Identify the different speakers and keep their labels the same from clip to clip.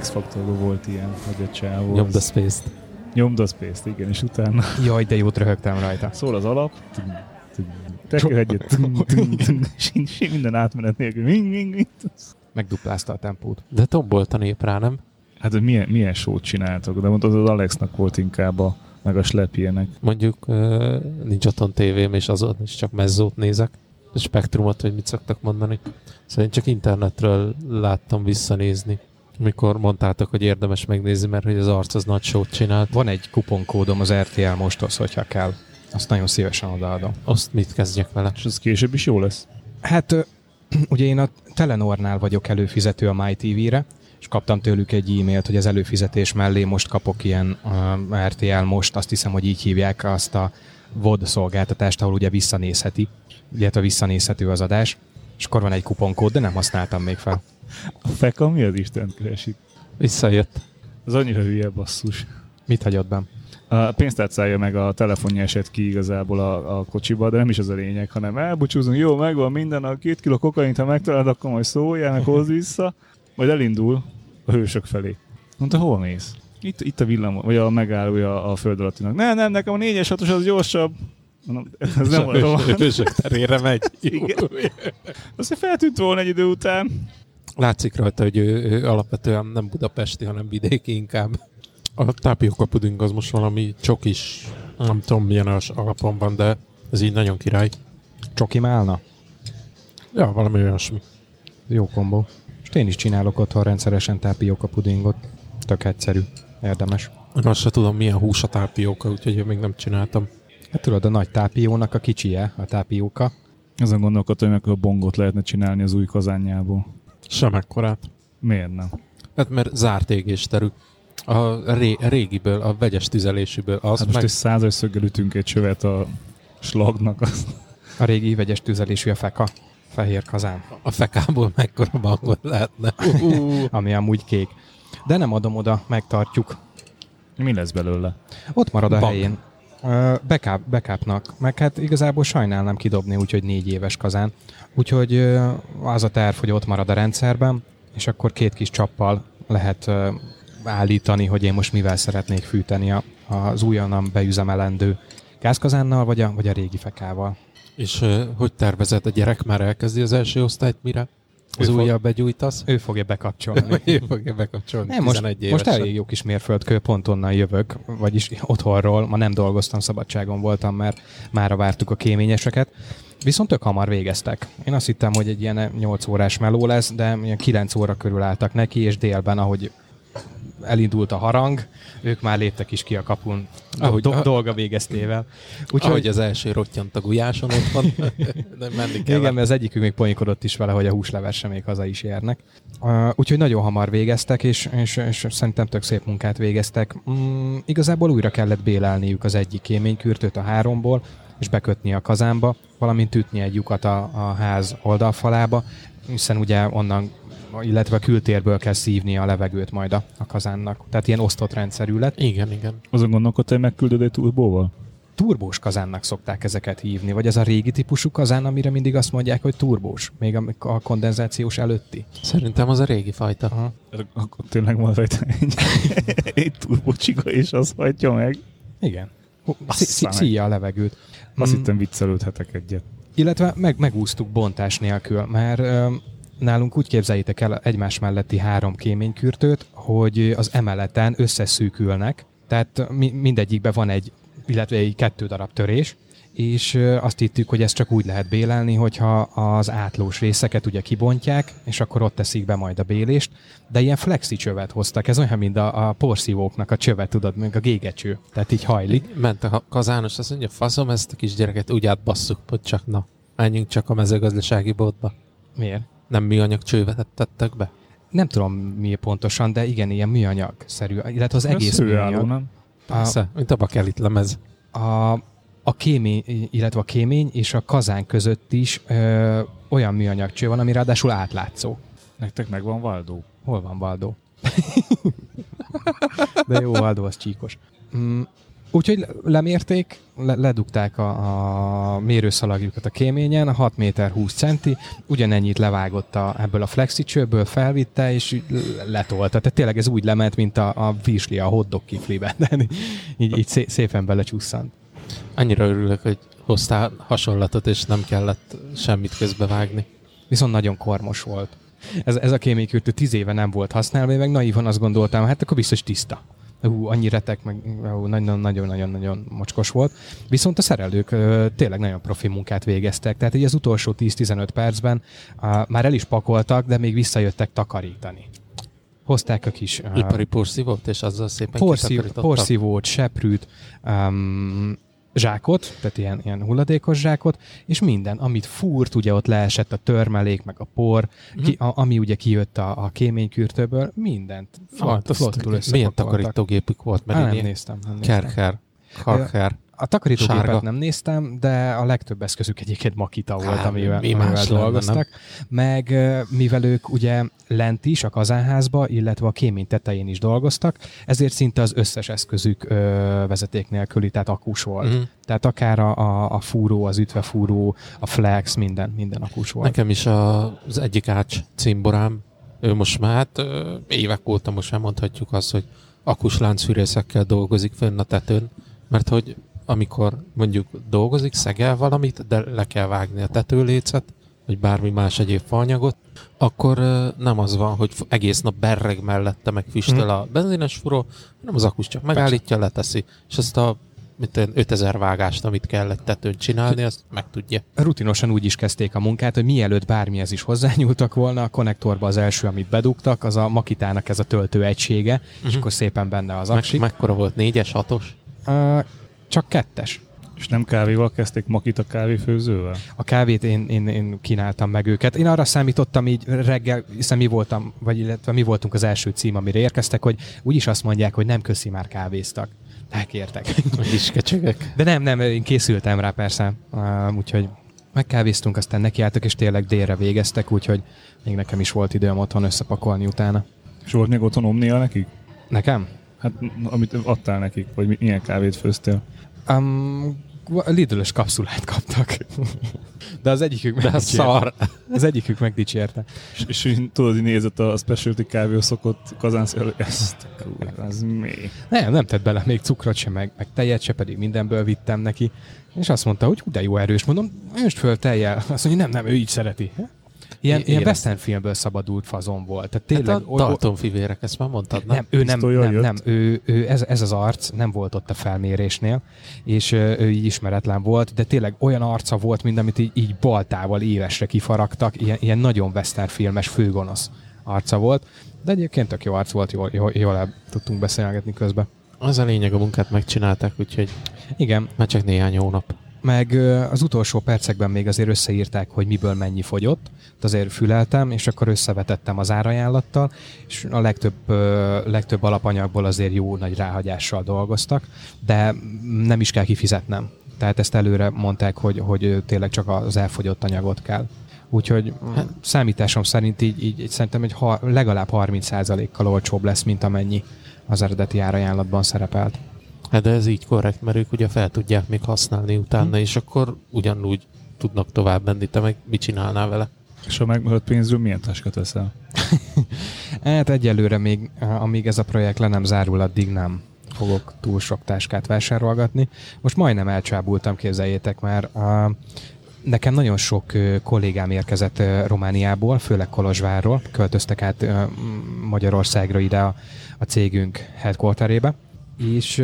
Speaker 1: X-Faktorban volt ilyen, hogy a csávó.
Speaker 2: Nyomd a space-t.
Speaker 1: Nyomd a space igen, és utána
Speaker 3: Jaj, de jót röhögtem rajta.
Speaker 1: szól az alap, tekő egyet, és minden átmenet nélkül.
Speaker 3: Megduplázta a tempót.
Speaker 2: De tombolt a nép rá, nem?
Speaker 1: Hát, hogy milyen, milyen sót csináltok, de mondod, az Alexnak volt inkább a, meg a slepjének.
Speaker 2: Mondjuk nincs otthon tévém, és azon is csak mezzót nézek. A spektrumot, hogy mit szoktak mondani. Szóval én csak internetről láttam visszanézni. Mikor mondtátok, hogy érdemes megnézni, mert hogy az arc az nagy sót csinált.
Speaker 3: Van egy kuponkódom az RTL mosthoz, hogyha kell. Azt nagyon szívesen odaadom.
Speaker 2: Azt mit kezdjek vele?
Speaker 1: És az később is jó lesz.
Speaker 3: Hát ugye én a Telenornál vagyok előfizető a MyTV-re, és kaptam tőlük egy e-mailt, hogy az előfizetés mellé most kapok ilyen uh, RTL most, azt hiszem, hogy így hívják azt a VOD szolgáltatást, ahol ugye visszanézheti, illetve visszanézhető az adás, és akkor van egy kuponkód, de nem használtam még fel.
Speaker 1: A feka mi az Isten keresik?
Speaker 2: Visszajött.
Speaker 1: Az annyira hülye basszus.
Speaker 3: Mit hagyott benn?
Speaker 1: A pénztárcája meg a telefonja esett ki igazából a, a kocsiba, de nem is az a lényeg, hanem elbúcsúzunk, jó, megvan minden, a két kiló kokaint, ha megtalálod, akkor majd szóljál, meg hozz vissza, majd elindul a hősök felé. Mondta, hol mész? Itt, itt a villam, vagy a megállója a föld alattinak. Nem, nem, nekem a 4-es 6 az gyorsabb. Mondom, ez nem a
Speaker 2: Hősök terére megy.
Speaker 1: Igen. Azt feltűnt volna egy idő után.
Speaker 2: Látszik rajta, hogy ő, ő alapvetően nem budapesti, hanem vidéki inkább. A tápióka puding az most valami csokis, nem tudom milyen az alapon van, de ez így nagyon király.
Speaker 3: Csoki málna?
Speaker 2: Ja, valami olyasmi.
Speaker 3: Jó kombó. Most én is csinálok otthon rendszeresen tápióka pudingot. Tök egyszerű. Érdemes.
Speaker 2: Én azt se tudom, milyen hús a tápióka, úgyhogy én még nem csináltam.
Speaker 3: Hát tudod, a nagy tápiónak a kicsie, a tápióka.
Speaker 1: Azon gondolkodtam, hogy akkor a bongot lehetne csinálni az új kazánjából.
Speaker 2: Sem ekkorát.
Speaker 1: Miért nem?
Speaker 2: Hát mert zárt égésterű. A ré, régiből, a vegyes tüzelésűből. Az
Speaker 1: Hát most
Speaker 2: meg...
Speaker 1: egy százas szöggel ütünk egy csövet a slagnak. Az...
Speaker 3: A régi vegyes tüzelésű a feka. Fehér kazán.
Speaker 2: A fekából mekkora bangot lehetne.
Speaker 3: Ami amúgy kék. De nem adom oda, megtartjuk.
Speaker 1: Mi lesz belőle?
Speaker 3: Ott marad a
Speaker 2: Bank.
Speaker 3: helyén. Backup, backupnak. Meg hát igazából sajnálnám kidobni, úgyhogy négy éves kazán. Úgyhogy az a terv, hogy ott marad a rendszerben, és akkor két kis csappal lehet állítani, hogy én most mivel szeretnék fűteni az újonnan beüzemelendő gázkazánnal, vagy a, vagy a régi fekával.
Speaker 2: és hogy tervezed? A gyerek már elkezdi az első osztályt, mire? Az
Speaker 3: Ő
Speaker 2: újabb begyújtasz?
Speaker 3: Ő fogja bekapcsolni.
Speaker 2: Ő fogja bekapcsolni
Speaker 3: Nem, most,
Speaker 2: 11
Speaker 3: most
Speaker 2: évesen.
Speaker 3: elég jó kis mérföldkő, pont onnan jövök, vagyis otthonról, ma nem dolgoztam, szabadságon voltam, mert mára vártuk a kéményeseket. Viszont tök hamar végeztek. Én azt hittem, hogy egy ilyen 8 órás meló lesz, de ilyen 9 óra körül álltak neki, és délben, ahogy elindult a harang, ők már léptek is ki a kapun
Speaker 2: Ahogy-
Speaker 3: do- dolga végeztével.
Speaker 2: Úgyhogy ahogy az első rottyant a gulyáson ott van, de menni kell.
Speaker 3: Igen, mert az egyikük még poénkodott is vele, hogy a húsleves még haza is érnek. Uh, úgyhogy nagyon hamar végeztek, és, és, és szerintem tök szép munkát végeztek. Mm, igazából újra kellett bélelniük az egyik kéménykürtőt a háromból, és bekötni a kazánba, valamint ütni egy lyukat a, a ház oldalfalába, hiszen ugye onnan illetve a kültérből kell szívni a levegőt majd a, a kazánnak. Tehát ilyen osztott rendszerű lett.
Speaker 2: Igen, igen.
Speaker 1: Azon gondolkodtál, hogy megküldöd egy turbóval?
Speaker 3: Turbós kazánnak szokták ezeket hívni, vagy ez a régi típusú kazán, amire mindig azt mondják, hogy turbós, még a, a kondenzációs előtti.
Speaker 2: Szerintem az a régi fajta.
Speaker 3: Aha.
Speaker 1: Akkor tényleg van rajta egy, egy turbócsika, és az hagyja meg.
Speaker 3: Igen. Szíja a levegőt.
Speaker 1: Azt
Speaker 3: Mm,
Speaker 1: hittem viccelődhetek egyet.
Speaker 3: Illetve meg, megúsztuk bontás nélkül, mert nálunk úgy képzeljétek el egymás melletti három kéménykürtőt, hogy az emeleten összeszűkülnek, tehát mi, mindegyikben van egy, illetve egy kettő darab törés, és azt hittük, hogy ezt csak úgy lehet bélelni, hogyha az átlós részeket ugye kibontják, és akkor ott teszik be majd a bélést, de ilyen flexi csövet hoztak, ez olyan, mint a, a porszívóknak a csöve, tudod, meg a gégecső, tehát így hajlik.
Speaker 2: Ment a kazános, azt mondja, faszom ezt a kis gyereket, úgy átbasszuk, hogy csak na, menjünk csak a mezőgazdasági boltba.
Speaker 3: Miért?
Speaker 2: Nem műanyag csővetet tettek be?
Speaker 3: Nem tudom mi pontosan, de igen, ilyen műanyag-szerű, illetve az egész műanyag.
Speaker 1: nem?
Speaker 2: Persze, mint a bakelit lemez.
Speaker 3: A, a kémény, illetve a kémény és a kazán között is ö, olyan műanyagcső van, ami ráadásul átlátszó.
Speaker 1: Nektek megvan Valdó?
Speaker 3: Hol van Valdó? De jó, Valdó az csíkos. Mm, Úgyhogy lemérték, le, ledugták a, a mérőszalagjukat a kéményen, a 6 méter 20 centi, ugyanennyit levágott a, ebből a flexicsőből, felvitte, és letolta. Tehát tényleg ez úgy lement, mint a, a visli a hotdog kifliben. így, így szé, szépen belecsusszant.
Speaker 2: Annyira örülök, hogy hoztál hasonlatot, és nem kellett semmit közbevágni.
Speaker 3: Viszont nagyon kormos volt. Ez, ez a kéménykürtő tíz éve nem volt használva, én meg naívan azt gondoltam, hát akkor biztos tiszta hú, annyi retek, meg nagyon-nagyon-nagyon mocskos volt. Viszont a szerelők ö, tényleg nagyon profi munkát végeztek, tehát így az utolsó 10-15 percben á, már el is pakoltak, de még visszajöttek takarítani. Hozták a kis...
Speaker 2: Ipari porszívót, és azzal szépen
Speaker 3: porszív, Porszívót, seprűt, um, zsákot, tehát ilyen, ilyen hulladékos zsákot, és minden, amit fúrt, ugye ott leesett a törmelék, meg a por, mm-hmm. ki, a, ami ugye kijött a, a kéménykürtőből, mindent
Speaker 2: flott, ah, flottul Milyen takarítógépük volt?
Speaker 3: Mert Á, nem néztem. Nem néztem.
Speaker 2: Kerker. Karker.
Speaker 3: A takarítógépet Sárga. nem néztem, de a legtöbb eszközük egyébként Makita volt, Há, amivel, amivel dolgoztak. Lenne, Meg mivel ők ugye lent is, a kazánházba, illetve a kémény tetején is dolgoztak, ezért szinte az összes eszközük ö, vezeték nélküli, tehát akus volt. Mm. Tehát akár a, a, a fúró, az ütvefúró, a flex, minden, minden akus volt.
Speaker 2: Nekem is a, az egyik ács címborám, ő most már hát évek óta most elmondhatjuk azt, hogy akus láncfűrészekkel dolgozik fönn a tetőn, mert hogy amikor mondjuk dolgozik, szegel valamit, de le kell vágni a tetőlécet, vagy bármi más egyéb faanyagot, akkor nem az van, hogy egész nap berreg mellette, meg füstöl mhm. a benzines furó, hanem az akus csak megállítja, leteszi, és ezt a mint 5000 vágást, amit kellett tetőn csinálni, azt meg tudja.
Speaker 3: Rutinosan úgy is kezdték a munkát, hogy mielőtt bármihez is hozzányúltak volna, a konnektorba az első, amit bedugtak, az a Makitának ez a töltő egysége, uh-huh. és mhm. akkor szépen benne az aksik.
Speaker 2: Meg, mekkora volt? Négyes, hatos?
Speaker 3: Uh, csak kettes.
Speaker 1: És nem kávéval kezdték Makita kávéfőzővel?
Speaker 3: A kávét én, én, én kínáltam meg őket. Én arra számítottam így reggel, hiszen mi voltam, vagy illetve mi voltunk az első cím, amire érkeztek, hogy úgyis azt mondják, hogy nem köszi már kávéztak. Elkértek.
Speaker 2: Is kecsegek.
Speaker 3: De nem, nem, én készültem rá persze. Uh, úgyhogy megkávéztunk, aztán nekiálltak, és tényleg délre végeztek, úgyhogy még nekem is volt időm otthon összepakolni utána.
Speaker 1: És volt még otthon omnia nekik?
Speaker 3: Nekem?
Speaker 1: Hát, amit adtál nekik, vagy milyen kávét főztél?
Speaker 3: Um, Lidl-ös kapszulát kaptak. De az egyikük
Speaker 2: meg De szar.
Speaker 3: Az egyikük megdicsérte.
Speaker 1: És, és tudod, hogy nézett a specialty kávé szokott kazánszél, ezt, ez mi?
Speaker 3: Nem, nem tett bele még cukrot sem, meg, meg tejet se, pedig mindenből vittem neki. És azt mondta, hogy de jó erős, mondom, önst föl tejjel. Azt mondja, nem, nem, ő így szereti. Ilyen, ilyen western filmből szabadult fazon volt. Tehát
Speaker 2: tényleg, hát a Dalton fivérek, ezt már mondtad, nem?
Speaker 3: Nem, ő nem, nem, nem, ő, ő ez, ez, az arc nem volt ott a felmérésnél, és ő így ismeretlen volt, de tényleg olyan arca volt, mint amit így, így baltával évesre kifaragtak, ilyen, ilyen nagyon western filmes főgonosz arca volt, de egyébként tök jó arc volt, jól, jól, jól el tudtunk beszélgetni közben.
Speaker 2: Az a lényeg, a munkát megcsinálták, úgyhogy
Speaker 3: igen.
Speaker 2: Már csak néhány hónap.
Speaker 3: Meg az utolsó percekben még azért összeírták, hogy miből mennyi fogyott, azért füleltem, és akkor összevetettem az árajánlattal, és a legtöbb, legtöbb alapanyagból azért jó nagy ráhagyással dolgoztak, de nem is kell kifizetnem. Tehát ezt előre mondták, hogy, hogy tényleg csak az elfogyott anyagot kell. Úgyhogy hát. számításom szerint így, így, így szerintem egy ha, legalább 30%-kal olcsóbb lesz, mint amennyi az eredeti árajánlatban szerepelt.
Speaker 2: Hát de ez így korrekt, mert ők ugye fel tudják még használni utána, hmm. és akkor ugyanúgy tudnak tovább menni. Te meg mit csinálnál vele?
Speaker 1: És a megmaradt pénzről milyen táskát veszel?
Speaker 3: hát egyelőre még, amíg ez a projekt le nem zárul, addig nem fogok túl sok táskát vásárolgatni. Most majdnem elcsábultam, képzeljétek már. A, nekem nagyon sok kollégám érkezett Romániából, főleg Kolozsvárról, költöztek át Magyarországra ide a, a cégünk headquarterébe, és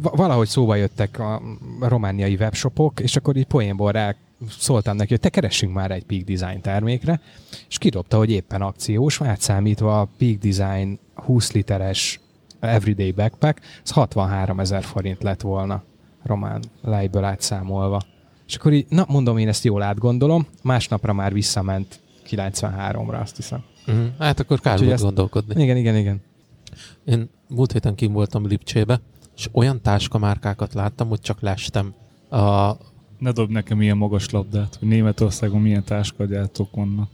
Speaker 3: valahogy szóba jöttek a romániai webshopok, és akkor így poénból rá szóltam neki, hogy te keressünk már egy Peak Design termékre, és kidobta, hogy éppen akciós, átszámítva a Peak Design 20 literes Everyday Backpack, ez 63 ezer forint lett volna román lejből átszámolva. És akkor így, na mondom, én ezt jól átgondolom, másnapra már visszament 93-ra, azt hiszem.
Speaker 2: Uh-huh. Hát akkor kár volt gondolkodni.
Speaker 3: Igen, igen, igen.
Speaker 2: Én múlt héten kim voltam Lipcsébe, és olyan táskamárkákat láttam, hogy csak lestem. A...
Speaker 1: Ne dob nekem ilyen magas labdát, hogy Németországon milyen táskagyártók vannak.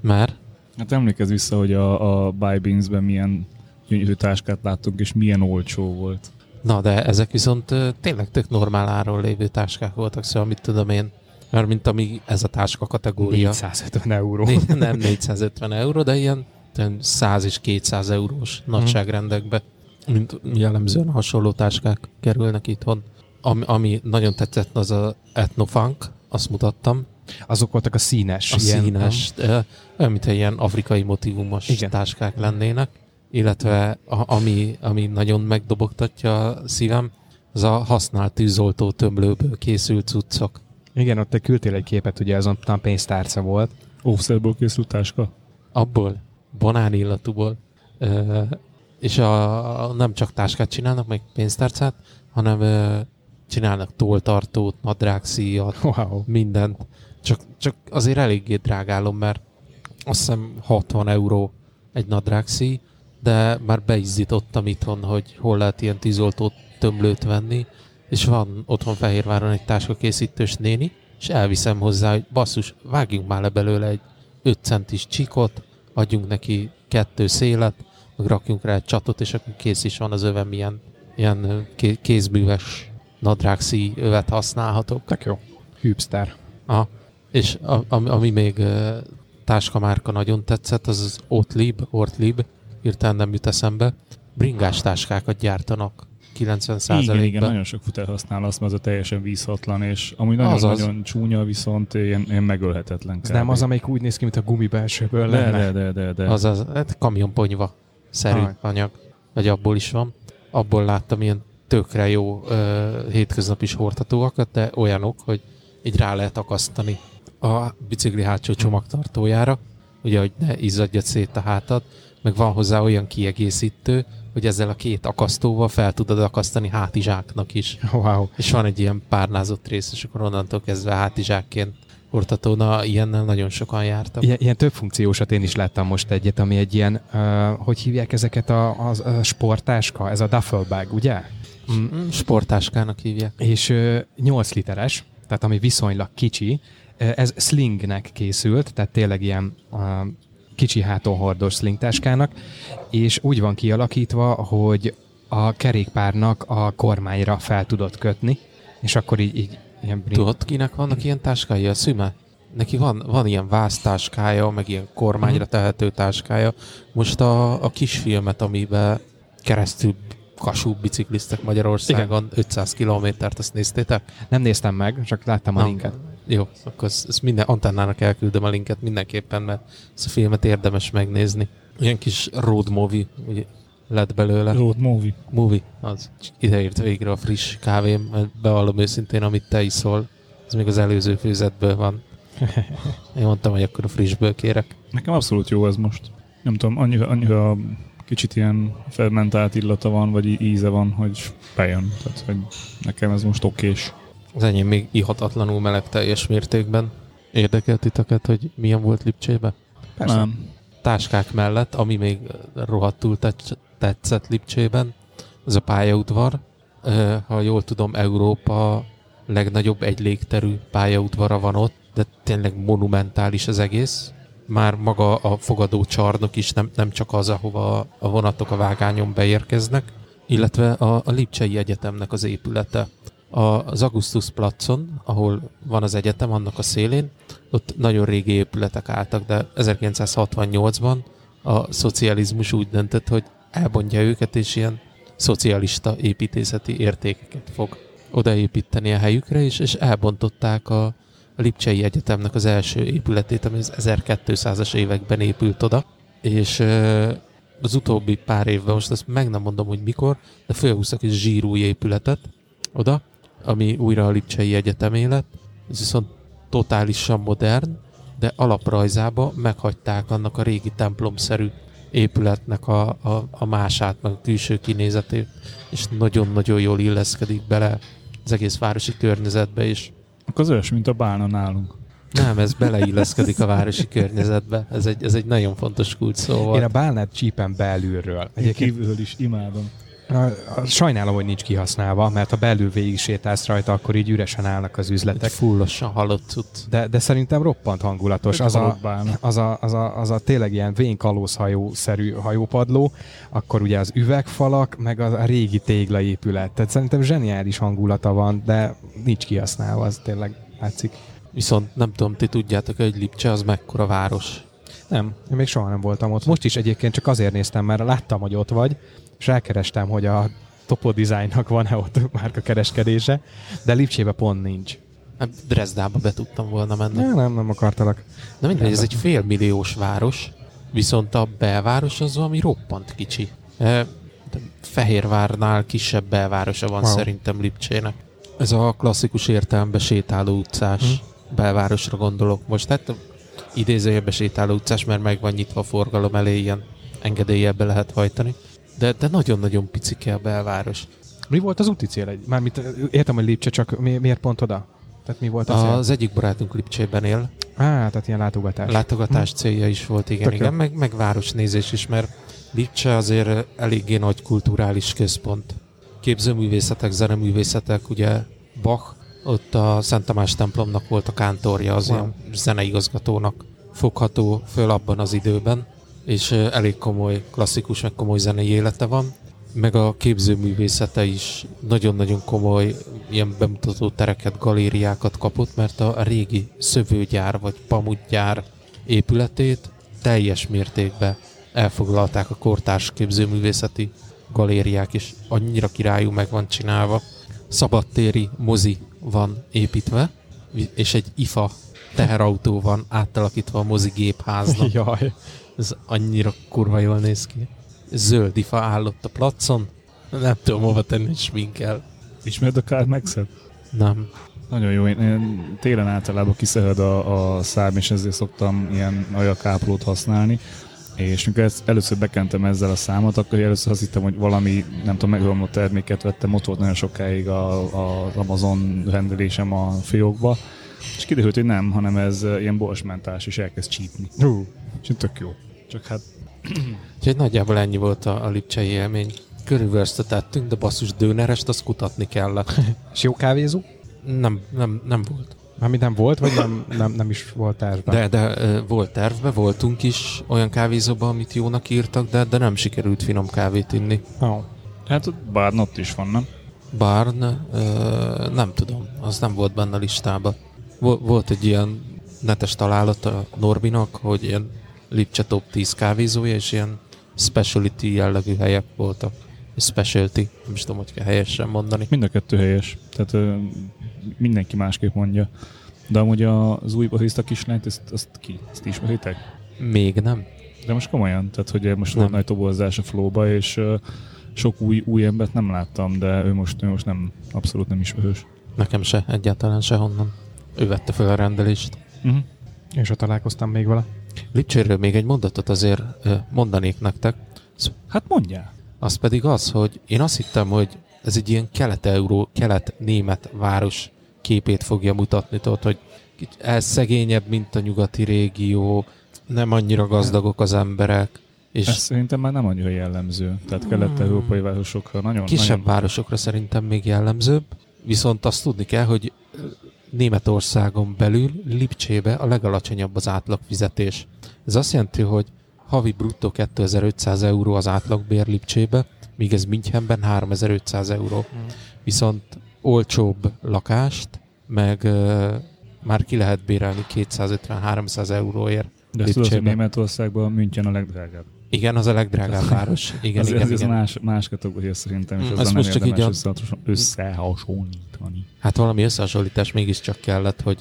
Speaker 2: Már?
Speaker 1: Hát emlékezz vissza, hogy a, a Buy Beans-ben milyen gyönyörű táskát láttunk, és milyen olcsó volt.
Speaker 2: Na, de ezek viszont tényleg tök normál áron lévő táskák voltak, szóval mit tudom én, mert mint ami ez a táska kategória.
Speaker 3: 450 euró.
Speaker 2: Nem 450 euró, de ilyen 100 és 200 eurós nagyságrendekbe, mint jellemzően hasonló táskák kerülnek itthon. Ami, ami nagyon tetszett, az a Ethnofunk, azt mutattam.
Speaker 3: Azok voltak a színes.
Speaker 2: A
Speaker 3: ilyen,
Speaker 2: színes, de olyan, mintha ilyen afrikai motivumos
Speaker 3: Igen.
Speaker 2: Táskák lennének. Illetve a, ami, ami nagyon megdobogtatja a szívem, az a használt tűzoltó tömlőből készült cuccok.
Speaker 3: Igen, ott te küldtél egy képet, ugye azon pénztárca volt.
Speaker 1: Óvszerből készült táska.
Speaker 2: abból, banán illatúból, ö, és a, nem csak táskát csinálnak, meg pénztárcát, hanem ö, csinálnak tolltartót, nadrágszíjat,
Speaker 3: Wow.
Speaker 2: mindent. Csak, csak azért eléggé drágálom, mert azt hiszem 60 euró egy nadrágszíj, de már beizzítottam itthon, hogy hol lehet ilyen tűzoltó tömlőt venni, és van otthon Fehérváron egy táskakészítős néni, és elviszem hozzá, hogy basszus, vágjunk már le belőle egy 5 centis csikot, adjunk neki kettő szélet, meg rakjunk rá egy csatot, és akkor kész is van az övem, ilyen, ilyen kézműves nadrágszíj övet használhatok.
Speaker 3: Tök jó. Hübster.
Speaker 2: Aha. És a, ami, ami még uh, táskamárka nagyon tetszett, az az Otlib, Ortlib, hirtelen nem jut eszembe. Bringás táskákat gyártanak 90%-ban.
Speaker 1: Igen, igen, nagyon sok futer használ azt, mert az a teljesen vízhatlan, és amúgy nagyon-nagyon
Speaker 2: Azaz.
Speaker 1: nagyon csúnya, viszont ilyen, ilyen megölhetetlen.
Speaker 3: Ez nem az, amelyik úgy néz ki, mint a gumibelsőből
Speaker 1: de,
Speaker 3: lenne.
Speaker 1: de, de, de, de.
Speaker 2: Az az hát kamionponyva szerű
Speaker 3: Ah.
Speaker 2: anyag, vagy abból is van. Abból láttam ilyen tökre jó ö, hétköznapi hordhatóakat, de olyanok, hogy így rá lehet akasztani a bicikli hátsó csomagtartójára, ugye, hogy ne izzadja szét a hátad, meg van hozzá olyan kiegészítő, hogy ezzel a két akasztóval fel tudod akasztani hátizsáknak is.
Speaker 3: Wow.
Speaker 2: És van egy ilyen párnázott rész, és akkor onnantól kezdve hátizsákként hordható. Na, ilyennel nagyon sokan jártak.
Speaker 3: Ilyen, ilyen több funkciósat én is láttam most egyet, ami egy ilyen, uh, hogy hívják ezeket a, a, a sportáska? Ez a duffel bag, ugye? Mm,
Speaker 2: Mm, Sportáskának hívják.
Speaker 3: és ö, 8 literes, tehát ami viszonylag kicsi, ez slingnek készült, tehát tényleg ilyen uh, kicsi háton hordos slingtáskának, és úgy van kialakítva, hogy a kerékpárnak a kormányra fel tudod kötni, és akkor így, így ilyen bring-
Speaker 2: Tudod, kinek vannak ilyen táskái? A szüme? Neki van, van ilyen vásztáskája, meg ilyen kormányra tehető táskája. Most a, a kisfilmet, amiben keresztül kasú bicikliztek Magyarországon, 500 kilométert, azt néztétek?
Speaker 3: Nem néztem meg, csak láttam a
Speaker 2: Na,
Speaker 3: linket.
Speaker 2: Jó, akkor ezt, ezt minden antennának elküldöm a linket mindenképpen, mert ezt a filmet érdemes megnézni. Ilyen kis road movie ugye, lett belőle.
Speaker 1: Road movie.
Speaker 2: Movie, az ideért végre a friss kávém, mert bevallom őszintén, amit te iszol, az még az előző főzetből van. Én mondtam, hogy akkor a frissből kérek.
Speaker 1: Nekem abszolút jó ez most. Nem tudom, annyira, annyira kicsit ilyen fermentált illata van, vagy íze van, hogy bejön. Tehát, hogy nekem ez most okés.
Speaker 2: Az enyém még ihatatlanul meleg teljes mértékben. Érdekelt titeket, hogy milyen volt Lipcsébe?
Speaker 3: Persze.
Speaker 1: Nem.
Speaker 2: Táskák mellett, ami még rohadtul tetsz- tetszett Lipcsében, az a pályaudvar. Ha jól tudom, Európa legnagyobb egy légterű pályaudvara van ott, de tényleg monumentális az egész. Már maga a fogadó csarnok is nem, nem csak az, ahova a vonatok a vágányon beérkeznek, illetve a, a Lipcsei Egyetemnek az épülete. Az Augustus Placon, ahol van az egyetem, annak a szélén, ott nagyon régi épületek álltak, de 1968-ban a szocializmus úgy döntött, hogy elbontja őket, és ilyen szocialista építészeti értékeket fog odaépíteni a helyükre, és, és elbontották a, Lipcsei Egyetemnek az első épületét, ami az 1200-as években épült oda, és az utóbbi pár évben, most azt meg nem mondom, hogy mikor, de fölhúztak egy zsírúj épületet oda, ami újra a Lipcsei Egyetemé lett. Ez viszont totálisan modern, de alaprajzába meghagyták annak a régi templomszerű épületnek a, a, a mását, meg a külső kinézetét, és nagyon-nagyon jól illeszkedik bele az egész városi környezetbe, és
Speaker 1: Akkor az olyas, mint a bálna nálunk.
Speaker 2: nem, ez beleilleszkedik a városi környezetbe. Ez egy, ez egy nagyon fontos kulcs szó
Speaker 3: Én
Speaker 2: volt.
Speaker 3: a bálnát csípen belülről.
Speaker 1: Én
Speaker 3: Egyébként
Speaker 1: kívülről is imádom.
Speaker 3: Sajnálom, hogy nincs kihasználva, mert ha belül végig sétálsz rajta, akkor így üresen állnak az üzletek.
Speaker 2: fullosan halott cucc.
Speaker 3: De, de szerintem roppant hangulatos. Az a, az a, az a, az a tényleg ilyen vénkalózhajó-szerű hajópadló, akkor ugye az üvegfalak, meg az a régi téglaépület. Tehát szerintem zseniális hangulata van, de nincs kihasználva, az tényleg látszik.
Speaker 2: Viszont nem tudom, ti tudjátok, hogy Lipcse az mekkora város.
Speaker 3: Nem, én még soha nem voltam ott. Most is egyébként csak azért néztem, mert láttam, hogy ott vagy, és elkerestem, hogy a Topo Designnak van-e ott márka kereskedése, de Lipcsébe pont nincs.
Speaker 2: Hát Dresdába be tudtam volna menni.
Speaker 3: Nem, nem, nem akartalak.
Speaker 2: De mindegy, ez egy félmilliós város, viszont a belváros az valami roppant kicsi. E, Fehérvárnál kisebb belvárosa van
Speaker 3: Wow.
Speaker 2: szerintem Lipcsének. Ez a klasszikus értelemben sétáló utcás
Speaker 3: Hm.
Speaker 2: hm. belvárosra gondolok most. Hát idézőjebbe sétáló utcás, mert meg van nyitva a forgalom elé, ilyen engedéllyel be lehet hajtani. De, de nagyon-nagyon picike a belváros.
Speaker 3: Mi volt az úti cél? Mármint értem, hogy Lipcse, csak mi, miért pont oda? Tehát mi volt a cél?
Speaker 2: Az egyik barátunk Lipcsében él,
Speaker 3: Á, tehát ilyen látogatás.
Speaker 2: Látogatás célja is volt, igen,
Speaker 3: Tök jó.
Speaker 2: igen, meg, meg városnézés is, mert Lipcse azért eléggé nagy kulturális központ. Képzőművészetek, zeneművészetek, ugye Bach, ott a Szent Tamás templomnak volt a kántorja, az
Speaker 3: wow.
Speaker 2: ilyen zeneigazgatónak fogható föl abban az időben, és elég komoly, klasszikus, meg komoly zenei élete van, meg a képzőművészete is nagyon-nagyon komoly ilyen bemutató tereket, galériákat kapott, mert a régi szövőgyár vagy pamutgyár épületét teljes mértékben elfoglalták a kortárs képzőművészeti galériák, és annyira királyú meg van csinálva. Szabadtéri mozi van építve, és egy IFA teherautó van átalakítva a mozi gépháznak.
Speaker 3: Jaj.
Speaker 2: Ez annyira kurva jól néz ki. Zöld ifa állott a placon. Nem tudom hova tenni, hogy sminkel.
Speaker 1: Ismered a Karl Maxet?
Speaker 2: Nem.
Speaker 1: Nagyon jó, én, én télen általában kiszehed a, a szám, és ezért szoktam ilyen ajakáplót használni. És mikor ezt, először bekentem ezzel a számot, akkor először azt hittem, hogy valami, nem tudom, megromlott terméket vettem, ott volt nagyon sokáig a, a az Amazon rendelésem a fiókba, és kiderült, hogy nem, hanem ez eh, ilyen borsmentás, és elkezd csípni.
Speaker 3: Hú.
Speaker 1: És tök jó. Csak hát
Speaker 2: Úgyhogy nagyjából ennyi volt a, a lipcsei élmény. Körülvöztetettünk, de basszus dőnerest azt kutatni kellett.
Speaker 3: És jó kávézó?
Speaker 2: Nem, nem, nem volt.
Speaker 3: Mármint nem volt, vagy nem, nem, nem is volt társban?
Speaker 2: De, de volt tervbe, voltunk is olyan kávézóban, amit jónak írtak, de, de nem sikerült finom kávét inni.
Speaker 3: Oh.
Speaker 1: Hát Barn ott is van, nem?
Speaker 2: Barn, ö, nem tudom, az nem volt benne a listában. Vo- volt egy ilyen netes találat a Norbinak, hogy ilyen Lipcse top 10 kávézója, és ilyen speciality jellegű helyek voltak. Specialty, nem is tudom, hogy kell helyesen mondani.
Speaker 1: Mind a kettő helyes. Tehát ö, mindenki másképp mondja. De amúgy az új bariszta kislányt, ezt, azt ki? Ezt ismeritek?
Speaker 2: Még nem.
Speaker 1: De most komolyan, tehát hogy most volt nagy toborzás a flóba, és ö, sok új, új embert nem láttam, de ő most, ő most nem, abszolút nem ismerős.
Speaker 2: Nekem se, egyáltalán se honnan. Ő vette fel a rendelést.
Speaker 1: Uh-huh.
Speaker 3: Én sem találkoztam még vele.
Speaker 2: Lipcséről még egy mondatot azért mondanék nektek.
Speaker 1: Hát mondjál.
Speaker 2: Az pedig az, hogy én azt hittem, hogy ez egy ilyen kelet-euró, kelet-német város képét fogja mutatni, tudod, hogy kicsit elszegényebb, mint a nyugati régió, nem annyira gazdagok az emberek, és
Speaker 1: Ez szerintem már nem annyira jellemző. Tehát kelet-európai városokra nagyon...
Speaker 2: kisebb
Speaker 1: nagyon...
Speaker 2: városokra szerintem még jellemzőbb, viszont azt tudni kell, hogy Németországon belül Lipcsébe a legalacsonyabb az átlagfizetés. Ez azt jelenti, hogy havi bruttó 2500 euró az átlagbér Lipcsébe, míg ez Münchenben 3500 euró. Viszont olcsóbb lakást, meg uh, már ki lehet bérelni 250-300 euróért.
Speaker 1: De ezt tudod, hogy. Németországban München a legdrágább.
Speaker 2: Igen, az a legdrágább város. Igen,
Speaker 1: ez,
Speaker 2: igen,
Speaker 1: ez
Speaker 2: igen.
Speaker 1: más, más kategória szerintem, és
Speaker 2: Mm,
Speaker 1: ezzel nem
Speaker 2: most csak így a-
Speaker 1: összehasonlítani.
Speaker 2: Hát valami összehasonlítás mégiscsak kellett, hogy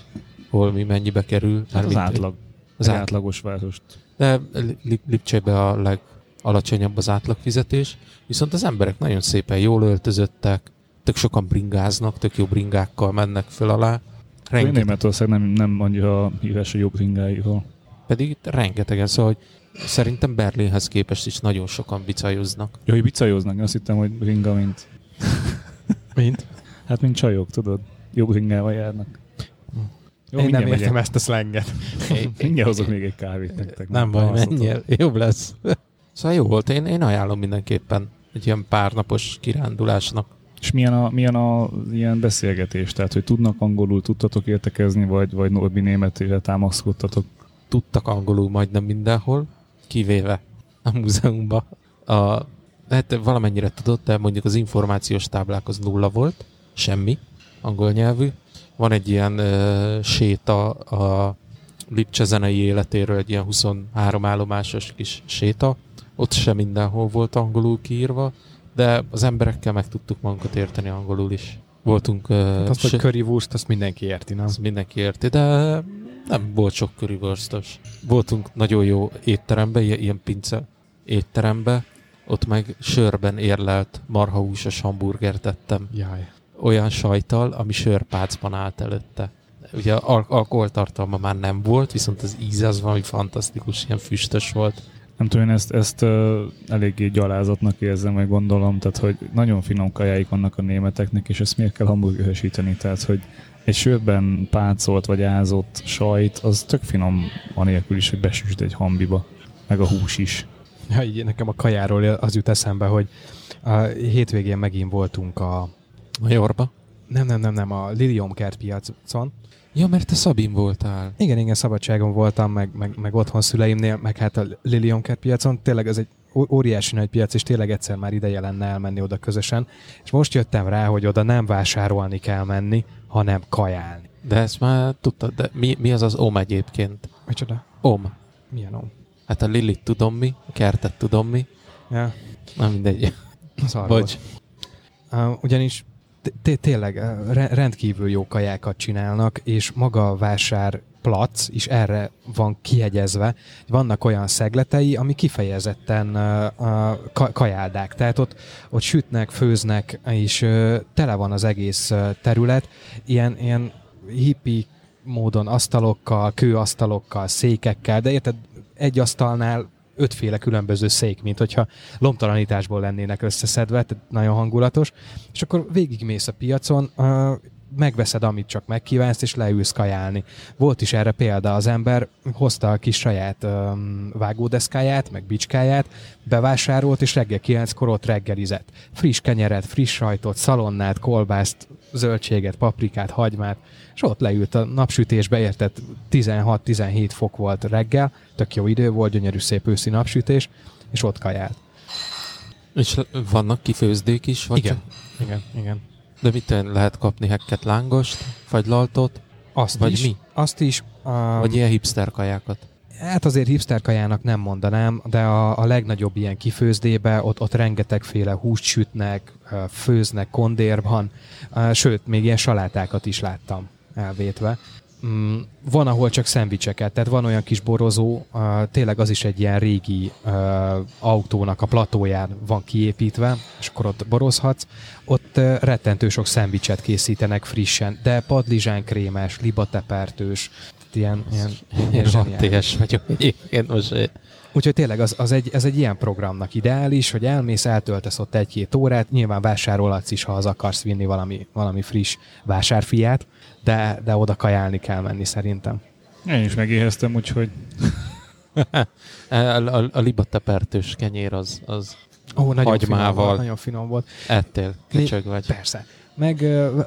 Speaker 2: hol mi mennyibe kerül.
Speaker 1: Hát az átlag.
Speaker 2: Az
Speaker 1: Az
Speaker 2: átlag.
Speaker 1: átlagos várost.
Speaker 2: De Li- Lipcsébe a legalacsonyabb az átlagfizetés, viszont az emberek nagyon szépen jól öltözöttek, tök sokan bringáznak, tök jó bringákkal mennek föl alá.
Speaker 1: Rengeteg. Németország nem, nem annyira híres a jobb ringáival.
Speaker 2: pedig itt rengetegen, szóval hogy szerintem Berlinhez képest is nagyon sokan bicajoznak.
Speaker 1: Ja, hogy bicajoznak, azt hittem, hogy ringa, mint...
Speaker 3: Mint?
Speaker 1: Hát, mint csajok, tudod? Jobb ringával járnak. Jó,
Speaker 3: Én nem értem
Speaker 1: megyek.
Speaker 3: ezt a szlenget.
Speaker 1: Mindjárt hozok még egy kávét nektek.
Speaker 2: Nem baj, menjél, jobb lesz. Szóval jó volt, én, én ajánlom mindenképpen. egy ilyen párnapos kirándulásnak.
Speaker 1: És milyen a, milyen a ilyen beszélgetés? Tehát, hogy tudnak angolul, tudtatok értekezni, vagy, vagy Norbi németére támaszkodtatok?
Speaker 2: Tudtak angolul majdnem mindenhol, kivéve a múzeumban. A, hát valamennyire tudott, de mondjuk az információs táblák az nulla volt, semmi, angol nyelvű. Van egy ilyen uh, séta a Lipcse zenei életéről, egy ilyen 23 állomásos kis séta. Ott sem mindenhol volt angolul kiírva, de az emberekkel meg tudtuk magunkat érteni angolul is. Voltunk...
Speaker 3: Hát azt, hogy currywurst, azt mindenki érti, nem?
Speaker 2: azt mindenki érti, de nem volt sok currywurstos. Voltunk nagyon jó étterembe, ilyen, pince étterembe, ott meg sörben érlelt marhahúsos hamburgert tettem.
Speaker 3: Jaj.
Speaker 2: Olyan sajtal, ami sörpácban állt előtte. Ugye al- alkoholtartalma már nem volt, viszont az íze az valami fantasztikus, ilyen füstös volt.
Speaker 1: Nem tudom, én ezt, ezt uh, eléggé gyalázatnak érzem, vagy gondolom, tehát hogy nagyon finom kajáik vannak a németeknek, és ezt miért kell hamburgerösíteni? Tehát, hogy egy sörben pácolt vagy ázott sajt, az tök finom, anélkül is, hogy besüsd egy hambiba. Meg a hús is.
Speaker 3: Ja, így nekem a kajáról az jut eszembe, hogy a hétvégén megint voltunk a...
Speaker 2: Majorba.
Speaker 3: Nem, nem, nem, nem, a Liliomkert piacon.
Speaker 2: Ja, mert te Szabin voltál.
Speaker 3: Igen, igen, szabadságon voltam, meg, meg, meg otthon szüleimnél, meg hát a Liliomkert piacon. Tényleg ez egy óriási nagy piac, és tényleg egyszer már ideje lenne elmenni oda közösen. És most jöttem rá, hogy oda nem vásárolni kell menni, hanem kajálni.
Speaker 2: De ezt már tudtad, de mi, mi az az OM egyébként?
Speaker 3: Micsoda?
Speaker 2: OM.
Speaker 3: Milyen om?
Speaker 2: Hát a Lilit tudom mi, a kertet tudom mi.
Speaker 3: Ja,
Speaker 2: Na mindegy.
Speaker 3: szar volt. Uh, ugyanis tényleg re- rendkívül jó kajákat csinálnak, és maga a vásár plac is erre van kiegyezve. Vannak olyan szegletei, ami kifejezetten uh, uh, ka- kajáldák. Tehát ott, ott sütnek, főznek, és uh, tele van az egész terület. Ilyen, ilyen hippi módon asztalokkal, kőasztalokkal, székekkel, de érted, egy asztalnál ötféle különböző szék, mint hogyha lomtalanításból lennének összeszedve, tehát nagyon hangulatos, és akkor végigmész a piacon, megveszed, amit csak megkívánsz, és leülsz kajálni. Volt is erre példa, az ember hozta a kis saját um, vágódeszkáját, meg bicskáját, bevásárolt, és reggel 9-kor ott reggelizett. Friss kenyeret, friss sajtot, szalonnát, kolbászt, zöldséget, paprikát, hagymát, és ott leült a napsütésbe, érted, 16-17 fok volt reggel, tök jó idő volt, gyönyörű szép őszi napsütés, és ott kajált.
Speaker 2: És vannak kifőzdék is? Vagy
Speaker 3: Igen, igen, igen.
Speaker 2: De mit lehet kapni hekket, lángost, fagylaltot,
Speaker 3: Azt
Speaker 2: vagy
Speaker 3: is,
Speaker 2: mi?
Speaker 3: Azt is. Um,
Speaker 2: Vagy ilyen hipster kajákat?
Speaker 3: Hát azért hipster kajának nem mondanám, de a, a legnagyobb ilyen kifőzdébe ott, ott rengetegféle húst sütnek, főznek kondérban, sőt, még ilyen salátákat is láttam elvétve. Mm, Van, ahol csak szendvicseket, tehát van olyan kis borozó, tényleg az is egy ilyen régi autónak a platóján van kiépítve, és akkor ott borozhatsz. Ott rettentő sok szendvicset készítenek frissen, de padlizsán krémes, libatepertős, ilyen, ilyen, ilyen
Speaker 2: Én
Speaker 3: zseniális.
Speaker 2: vagyok egyébként most.
Speaker 3: Úgyhogy tényleg az, az egy, ez egy ilyen programnak ideális, hogy elmész, eltöltesz ott egy-két órát, nyilván vásárolhatsz is, ha az akarsz vinni valami, valami friss vásárfiát, de, de oda kajálni kell menni szerintem.
Speaker 1: Én is megéheztem, úgyhogy
Speaker 2: A, a, a libatepertős kenyér az, az
Speaker 3: Ó, nagyon
Speaker 2: Hagymával.
Speaker 3: finom volt, nagyon finom volt.
Speaker 2: ettél, kicsög vagy.
Speaker 3: Persze. Meg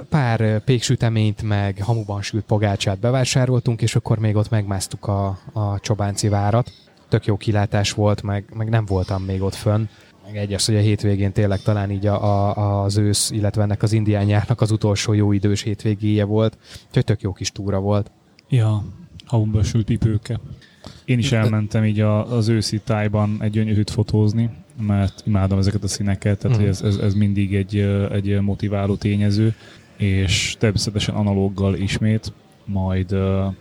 Speaker 3: pár péksüteményt, meg hamuban sült pogácsát bevásároltunk, és akkor még ott megmásztuk a, a Csobánci várat. Tök jó kilátás volt, meg, meg nem voltam még ott fönn. Meg egyes, hogy a hétvégén tényleg talán így a, a, az ősz, illetve ennek az indián nyárnak az utolsó jó idős hétvégéje volt. Úgyhogy tök jó kis túra volt.
Speaker 1: Ja, havumba sült pipőke. Én is elmentem így a, az őszi tájban egy gyönyörűt fotózni, mert imádom ezeket a színeket, tehát mm. ez, ez, ez, mindig egy, egy motiváló tényező, és természetesen analóggal ismét, majd uh,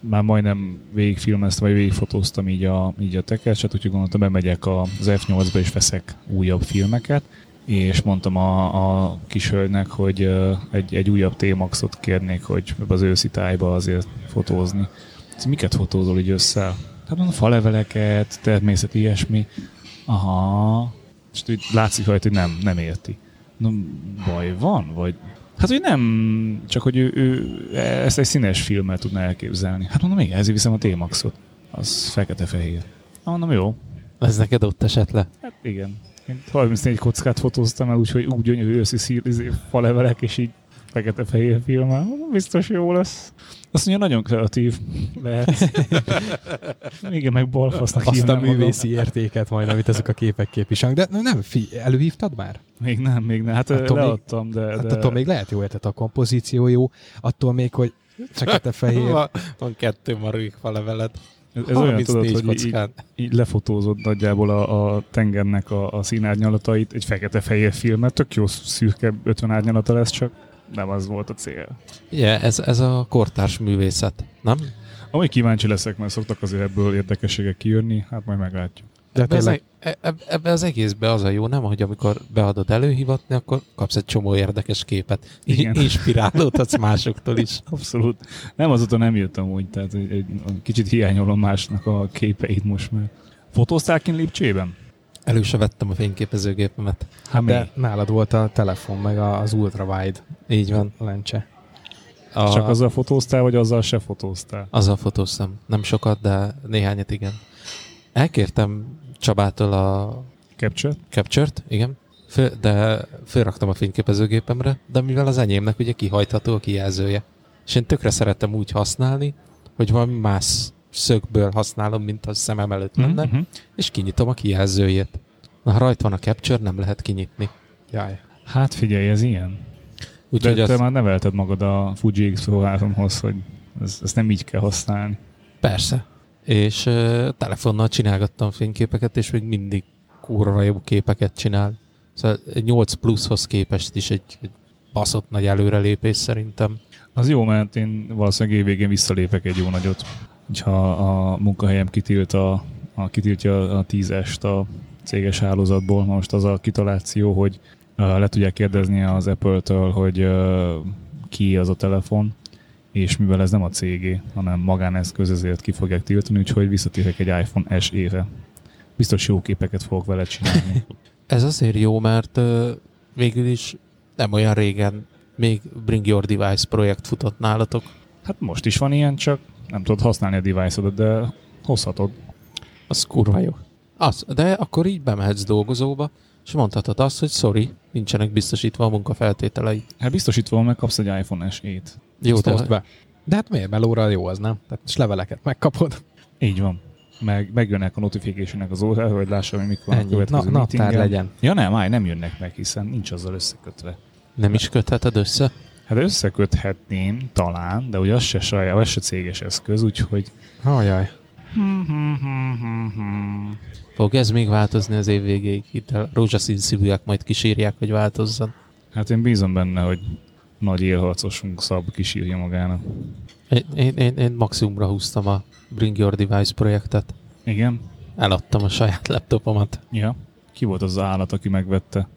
Speaker 1: már majdnem végigfilmeztem, vagy végigfotóztam így a, így a tekercset, úgyhogy gondoltam, bemegyek az F8-ba és veszek újabb filmeket, és mondtam a, a kis hölgynek, hogy egy, egy újabb T-maxot kérnék, hogy az őszi tájba azért fotózni. Ez miket fotózol így össze? Hát mondom, faleveleket, természet, ilyesmi. Aha. És úgy látszik rajta, hogy nem, nem érti. No, baj van? Vagy Hát, hogy nem, csak hogy ő, ő ezt egy színes filmmel tudna elképzelni. Hát mondom, igen, ezért viszem a T-maxot. Az fekete-fehér. Hát mondom, jó.
Speaker 2: Ez neked ott esett le?
Speaker 1: Hát igen. Én 34 kockát fotóztam el, úgyhogy úgy gyönyörű őszi szír, izé, falevelek, és így fekete-fehér filmmel. Biztos jó lesz. Azt mondja, nagyon kreatív lehet. Igen, meg balfasznak
Speaker 3: Azt a
Speaker 1: hívnám magam.
Speaker 3: művészi értéket majd, amit ezek a képek képviselnek. De nem, fi, előhívtad már?
Speaker 1: Még nem, még nem. Hát
Speaker 3: Attól még-
Speaker 1: leadtam, de...
Speaker 3: Hát
Speaker 1: de...
Speaker 3: attól még lehet jó érted, a kompozíció jó, attól még, hogy fekete-fehér.
Speaker 2: Van, van kettő marék faleveled.
Speaker 1: Ez, ez olyan, tudod,
Speaker 2: 34
Speaker 1: hogy így,
Speaker 2: kockán.
Speaker 1: így lefotózott nagyjából a, a tengernek a, a színárnyalatait, egy fekete-fehér filmet, tök jó szürke 50 árnyalata lesz, csak nem az volt a cél.
Speaker 2: Ugye, ez, ez a kortárs művészet, nem?
Speaker 1: Amúgy kíváncsi leszek, mert szoktak azért ebből érdekességek kijönni, hát majd meglátjuk.
Speaker 3: De
Speaker 2: Ebbe az,
Speaker 3: tényleg,
Speaker 2: e- eb- ebbe az egészben az a jó, nem, hogy amikor beadod előhivatni, akkor kapsz egy csomó érdekes képet.
Speaker 1: Igen.
Speaker 2: Inspirálódhatsz másoktól is.
Speaker 1: Abszolút. Nem, azóta nem jöttem úgy, tehát egy, egy, kicsit hiányolom másnak a képeit most már. Fotóztál kint Lipcsében?
Speaker 2: Elő se vettem a fényképezőgépemet.
Speaker 1: Hát
Speaker 3: de nálad volt a telefon, meg az ultrawide
Speaker 2: Így van.
Speaker 3: lencse.
Speaker 2: A,
Speaker 1: Csak azzal fotóztál, vagy azzal se fotóztál?
Speaker 2: Azzal fotóztam. Nem sokat, de néhányat igen. Elkértem Csabától a
Speaker 1: Capture?
Speaker 2: Capture-t, igen. Föl, de fölraktam a fényképezőgépemre, de mivel az enyémnek ugye kihajtható a kijelzője. És én tökre szeretem úgy használni, hogy valami más szögből használom, mint a szemem előtt lenne,
Speaker 1: Mhm.
Speaker 2: és kinyitom a kijelzőjét. Na, ha rajta van a Capture, nem lehet kinyitni.
Speaker 3: Jaj.
Speaker 1: Hát figyelj, ez ilyen.
Speaker 2: Úgyhogy
Speaker 1: De
Speaker 2: az,
Speaker 1: te már nevelted magad a Fuji X-3-hoz, hogy ez, ezt nem így kell használni.
Speaker 2: Persze. És uh, telefonnal csinálgattam fényképeket, és még mindig kurva jó képeket csinál. Szóval egy 8 pluszhoz képest is egy, egy baszott nagy előrelépés szerintem.
Speaker 1: Az jó, mert én valószínűleg évvégén visszalépek egy jó nagyot. Ha a munkahelyem kitilt a, a, kitiltja a 10-est a céges hálózatból. Most az a kitaláció, hogy le tudják kérdezni az Apple-től, hogy ki az a telefon, és mivel ez nem a cégé, hanem magáneszköz, ezért ki fogják tiltani, úgyhogy visszatérek egy iPhone SE-re. Biztos jó képeket fogok vele csinálni.
Speaker 2: Ez azért jó, mert végül is nem olyan régen még Bring Your Device projekt futott nálatok.
Speaker 1: Hát most is van ilyen, csak nem tudod használni a device-odat, de hozhatod.
Speaker 2: Az kurva jó. Az, de akkor így bemehetsz dolgozóba, és mondhatod azt, hogy sorry, nincsenek biztosítva a munkafeltételei.
Speaker 1: Hát biztosítva van, meg kapsz egy iPhone SE-t.
Speaker 2: Jó,
Speaker 3: Azt
Speaker 2: de
Speaker 3: be. De hát miért? Melóra jó az, nem? Tehát és leveleket megkapod.
Speaker 1: Így van. Meg megjönnek a notification az órára, hogy lássam, hogy mikor a
Speaker 3: Ennyi.
Speaker 1: következő
Speaker 3: Na, naptár legyen.
Speaker 1: Ja nem, állj, nem jönnek meg, hiszen nincs azzal összekötve.
Speaker 2: nem is kötheted össze?
Speaker 1: Hát összeköthetném talán, de ugye az se saját, az se céges eszköz, úgyhogy...
Speaker 3: Ajaj.
Speaker 2: Fog ez még változni az év végéig? Itt a rózsaszín szívűek majd kísírják, hogy változzon.
Speaker 1: Hát én bízom benne, hogy nagy élharcosunk Szab kisírja magának.
Speaker 2: Én, én, én, én maximumra húztam a Bring Your Device projektet.
Speaker 1: Igen?
Speaker 2: Eladtam a saját laptopomat.
Speaker 1: Ja. Ki volt az az állat, aki megvette?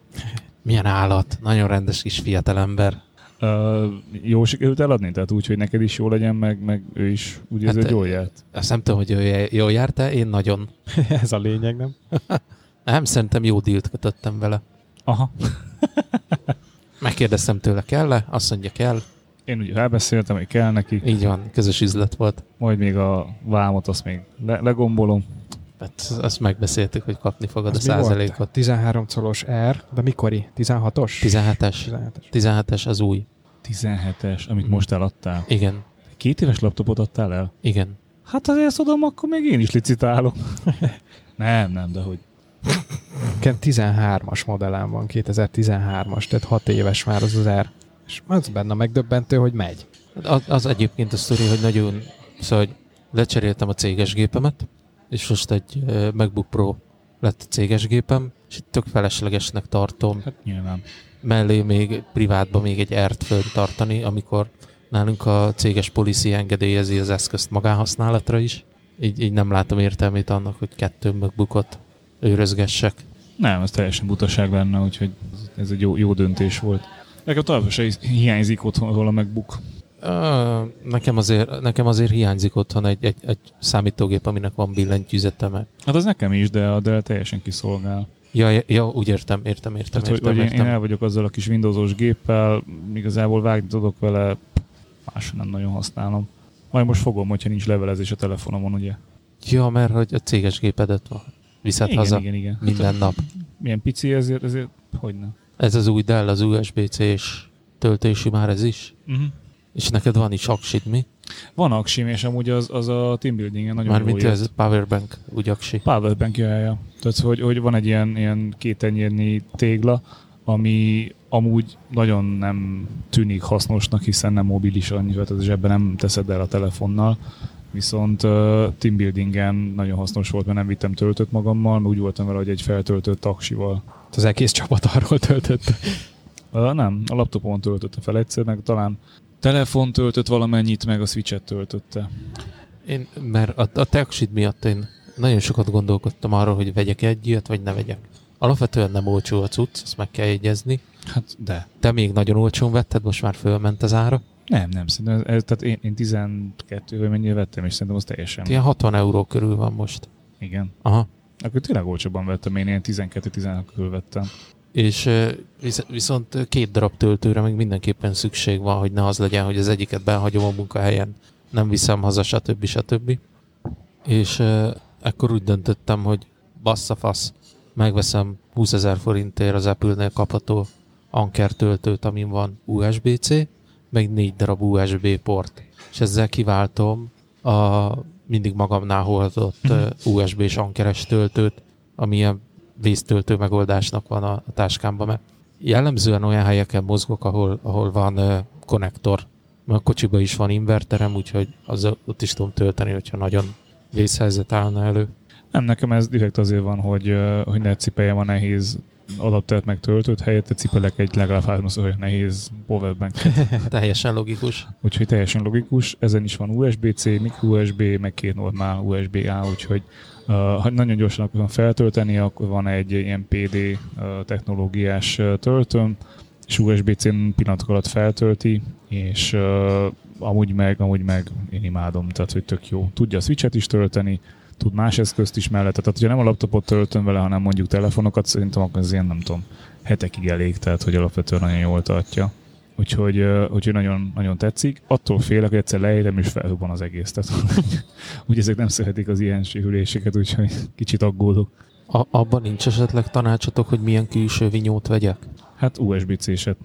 Speaker 2: Milyen állat, nagyon rendes kis fiatalember.
Speaker 1: Uh, jó sikerült eladni? Tehát úgy, hogy neked is jó legyen, meg, meg ő is úgy érzi,
Speaker 2: Hát,
Speaker 1: hogy jól járt.
Speaker 2: Azt nem tudom, hogy ő jól járt -e, én nagyon.
Speaker 3: Ez a lényeg, nem?
Speaker 2: Nem, szerintem jó dílt kötöttem vele.
Speaker 1: Aha.
Speaker 2: Megkérdeztem tőle, kell-e? Azt mondja, kell.
Speaker 1: Én ugye elbeszéltem, hogy kell neki,
Speaker 2: Így van, közös üzlet volt.
Speaker 1: majd még a vámot azt még le- legombolom.
Speaker 2: Hát azt megbeszéltük, hogy kapni fogod
Speaker 3: Az
Speaker 2: a százalékot.
Speaker 3: 13 colos R, de mikori? 16-os?
Speaker 2: 17-es.
Speaker 3: 17-es.
Speaker 2: 17-es az új.
Speaker 1: 17-es, amit
Speaker 2: Mm.
Speaker 1: most eladtál.
Speaker 2: Igen,
Speaker 1: Két éves laptopot adtál el?
Speaker 2: igen.
Speaker 1: Hát azért ezt tudom, akkor még én is licitálok. nem, nem, de hogy.
Speaker 3: Nekem 13-as modellem van, 2013-as, tehát 6 éves már az az R. És az benne megdöbbentő, hogy megy.
Speaker 2: Az, az egyébként a sztori, hogy nagyon... Szóval, hogy lecseréltem a céges gépemet, és most egy MacBook Pro lett a céges gépem, és itt tök feleslegesnek tartom
Speaker 1: Hát nyilván.
Speaker 2: mellé még privátban még egy ert fönn tartani, amikor nálunk a céges policy engedélyezi az eszközt magánhasználatra is. Így, így nem látom értelmét annak, hogy kettő MacBookot őrözgessek.
Speaker 1: Nem, ez teljesen butaság lenne, úgyhogy ez egy jó, jó döntés volt. Nekem továbbra se hiányzik otthonról a MacBook.
Speaker 2: Nekem, azért, nekem azért hiányzik otthon egy, egy, egy számítógép, aminek van billentyűzete, mert
Speaker 1: Hát az nekem is, de a Dell teljesen kiszolgál.
Speaker 2: Ja, ja, ja, úgy értem, értem, értem,
Speaker 1: Tehát,
Speaker 2: értem,
Speaker 1: hogy én,
Speaker 2: értem.
Speaker 1: én el vagyok azzal a kis Windowsos géppel, igazából vágni tudok vele, más nem nagyon használom. Majd most fogom, hogyha nincs levelezés a telefonomon, ugye?
Speaker 2: Ja, mert hogy a céges gépedet van. Viszed
Speaker 1: igen,
Speaker 2: haza
Speaker 1: igen, igen.
Speaker 2: minden nap.
Speaker 1: milyen pici, ezért, ezért hogy ne?
Speaker 2: Ez az új Dell, az USB-C-s töltési már ez is.
Speaker 1: Uh-huh.
Speaker 2: És neked van is aksid, mi?
Speaker 1: Van aksim, és amúgy az, az a team buildingen nagyon
Speaker 2: Mármint
Speaker 1: jól
Speaker 2: ez. Powerbank, úgy aksi.
Speaker 1: Powerbank jaja. Tehát, hogy, hogy van egy ilyen, ilyen kétenyérnyi tégla, ami amúgy nagyon nem tűnik hasznosnak, hiszen nem mobilis annyira, tehát zsebben nem teszed el a telefonnal, viszont uh, team buildingen nagyon hasznos volt, mert nem vittem töltött magammal, mert úgy voltam vele, hogy egy feltöltött taksival.
Speaker 3: Az egész csapat arról töltött.
Speaker 1: Uh, nem, a laptopon töltötte fel egyszer, meg talán telefon töltött valamennyit, meg a switchet töltötte.
Speaker 2: Én, mert a, a te aksid miatt én nagyon sokat gondolkodtam arról, hogy vegyek egy ilyet, vagy ne vegyek. Alapvetően nem olcsó a cucc, ezt meg kell jegyezni.
Speaker 1: Hát de.
Speaker 2: Te még nagyon olcsón vetted, most már fölment az ára.
Speaker 1: Nem, nem, szerintem ez, tehát én, én 12 vagy mennyire vettem, és szerintem az teljesen.
Speaker 2: Ilyen 60 euró körül van most.
Speaker 1: Igen.
Speaker 2: Aha.
Speaker 1: Akkor tényleg olcsóban vettem, én ilyen 12-16 körül vettem.
Speaker 2: És viszont két darab töltőre még mindenképpen szükség van, hogy ne az legyen, hogy az egyiket behagyom a munkahelyen, nem viszem haza, stb. stb. És ekkor úgy döntöttem, hogy bassza fasz, megveszem 20 ezer forintért az Apple-nél kapható Anker töltőt, amin van USB-C, meg négy darab USB port. És ezzel kiváltom a mindig magamnál hordott USB-s ankeres töltőt, ami ilyen víztöltő megoldásnak van a, a táskámban, mert jellemzően olyan helyeken mozgok, ahol, ahol van uh, konnektor. A kocsiba is van inverterem, úgyhogy az, ott is tudom tölteni, hogyha nagyon vészhelyzet állna elő.
Speaker 1: Nem, nekem ez direkt azért van, hogy, hogy ne cipeljem a nehéz adaptert meg töltőt, helyette cipelek egy legalább háromszor olyan nehéz powerbank.
Speaker 2: Teljesen logikus.
Speaker 1: Úgyhogy teljesen logikus. Ezen is van USB-C, micro USB, meg két normál USB-A, úgyhogy uh, ha nagyon gyorsan akarom feltölteni, akkor van egy ilyen PD uh, technológiás uh, töltőm, és USB-C-n pillanatok alatt feltölti, és uh, amúgy meg, amúgy meg én imádom, tehát hogy tök jó. Tudja a switchet is tölteni, tud más eszközt is mellette, tehát hogyha nem a laptopot töltöm vele, hanem mondjuk telefonokat, szerintem akkor ez ilyen, nem tudom, hetekig elég, tehát hogy alapvetően nagyon jól tartja. Úgyhogy, úgyhogy nagyon, nagyon tetszik. Attól félek, hogy egyszer leérem és felhubban az egész. Tehát, úgy ezek nem szeretik az ilyen sérüléseket, úgyhogy kicsit aggódok.
Speaker 2: A, abban nincs esetleg tanácsotok, hogy milyen külső vinyót vegyek?
Speaker 1: Hát USB-C-set.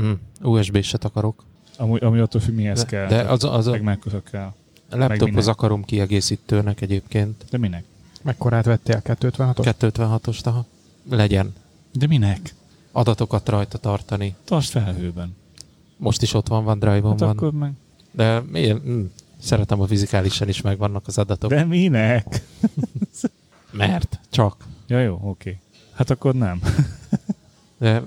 Speaker 2: Mm, USB-set akarok.
Speaker 1: Ami, ami attól függ, mihez
Speaker 2: De,
Speaker 1: kell.
Speaker 2: de az, az a
Speaker 1: meg megkötök kell.
Speaker 2: Laptophoz
Speaker 1: minek?
Speaker 2: akarom kiegészítőnek egyébként.
Speaker 1: De minek?
Speaker 3: Mekkorát vettél? 256-os?
Speaker 2: 256-os, aha. Legyen.
Speaker 1: De minek?
Speaker 2: Adatokat rajta tartani.
Speaker 1: Tartsd felhőben.
Speaker 2: Most is ott van, van drive-on
Speaker 1: Hát
Speaker 2: van.
Speaker 1: akkor meg.
Speaker 2: De miért? Mm, szeretem, a fizikálisan is megvannak az adatok.
Speaker 1: De minek?
Speaker 2: Mert csak.
Speaker 1: Ja jó, oké. Hát akkor nem.
Speaker 2: De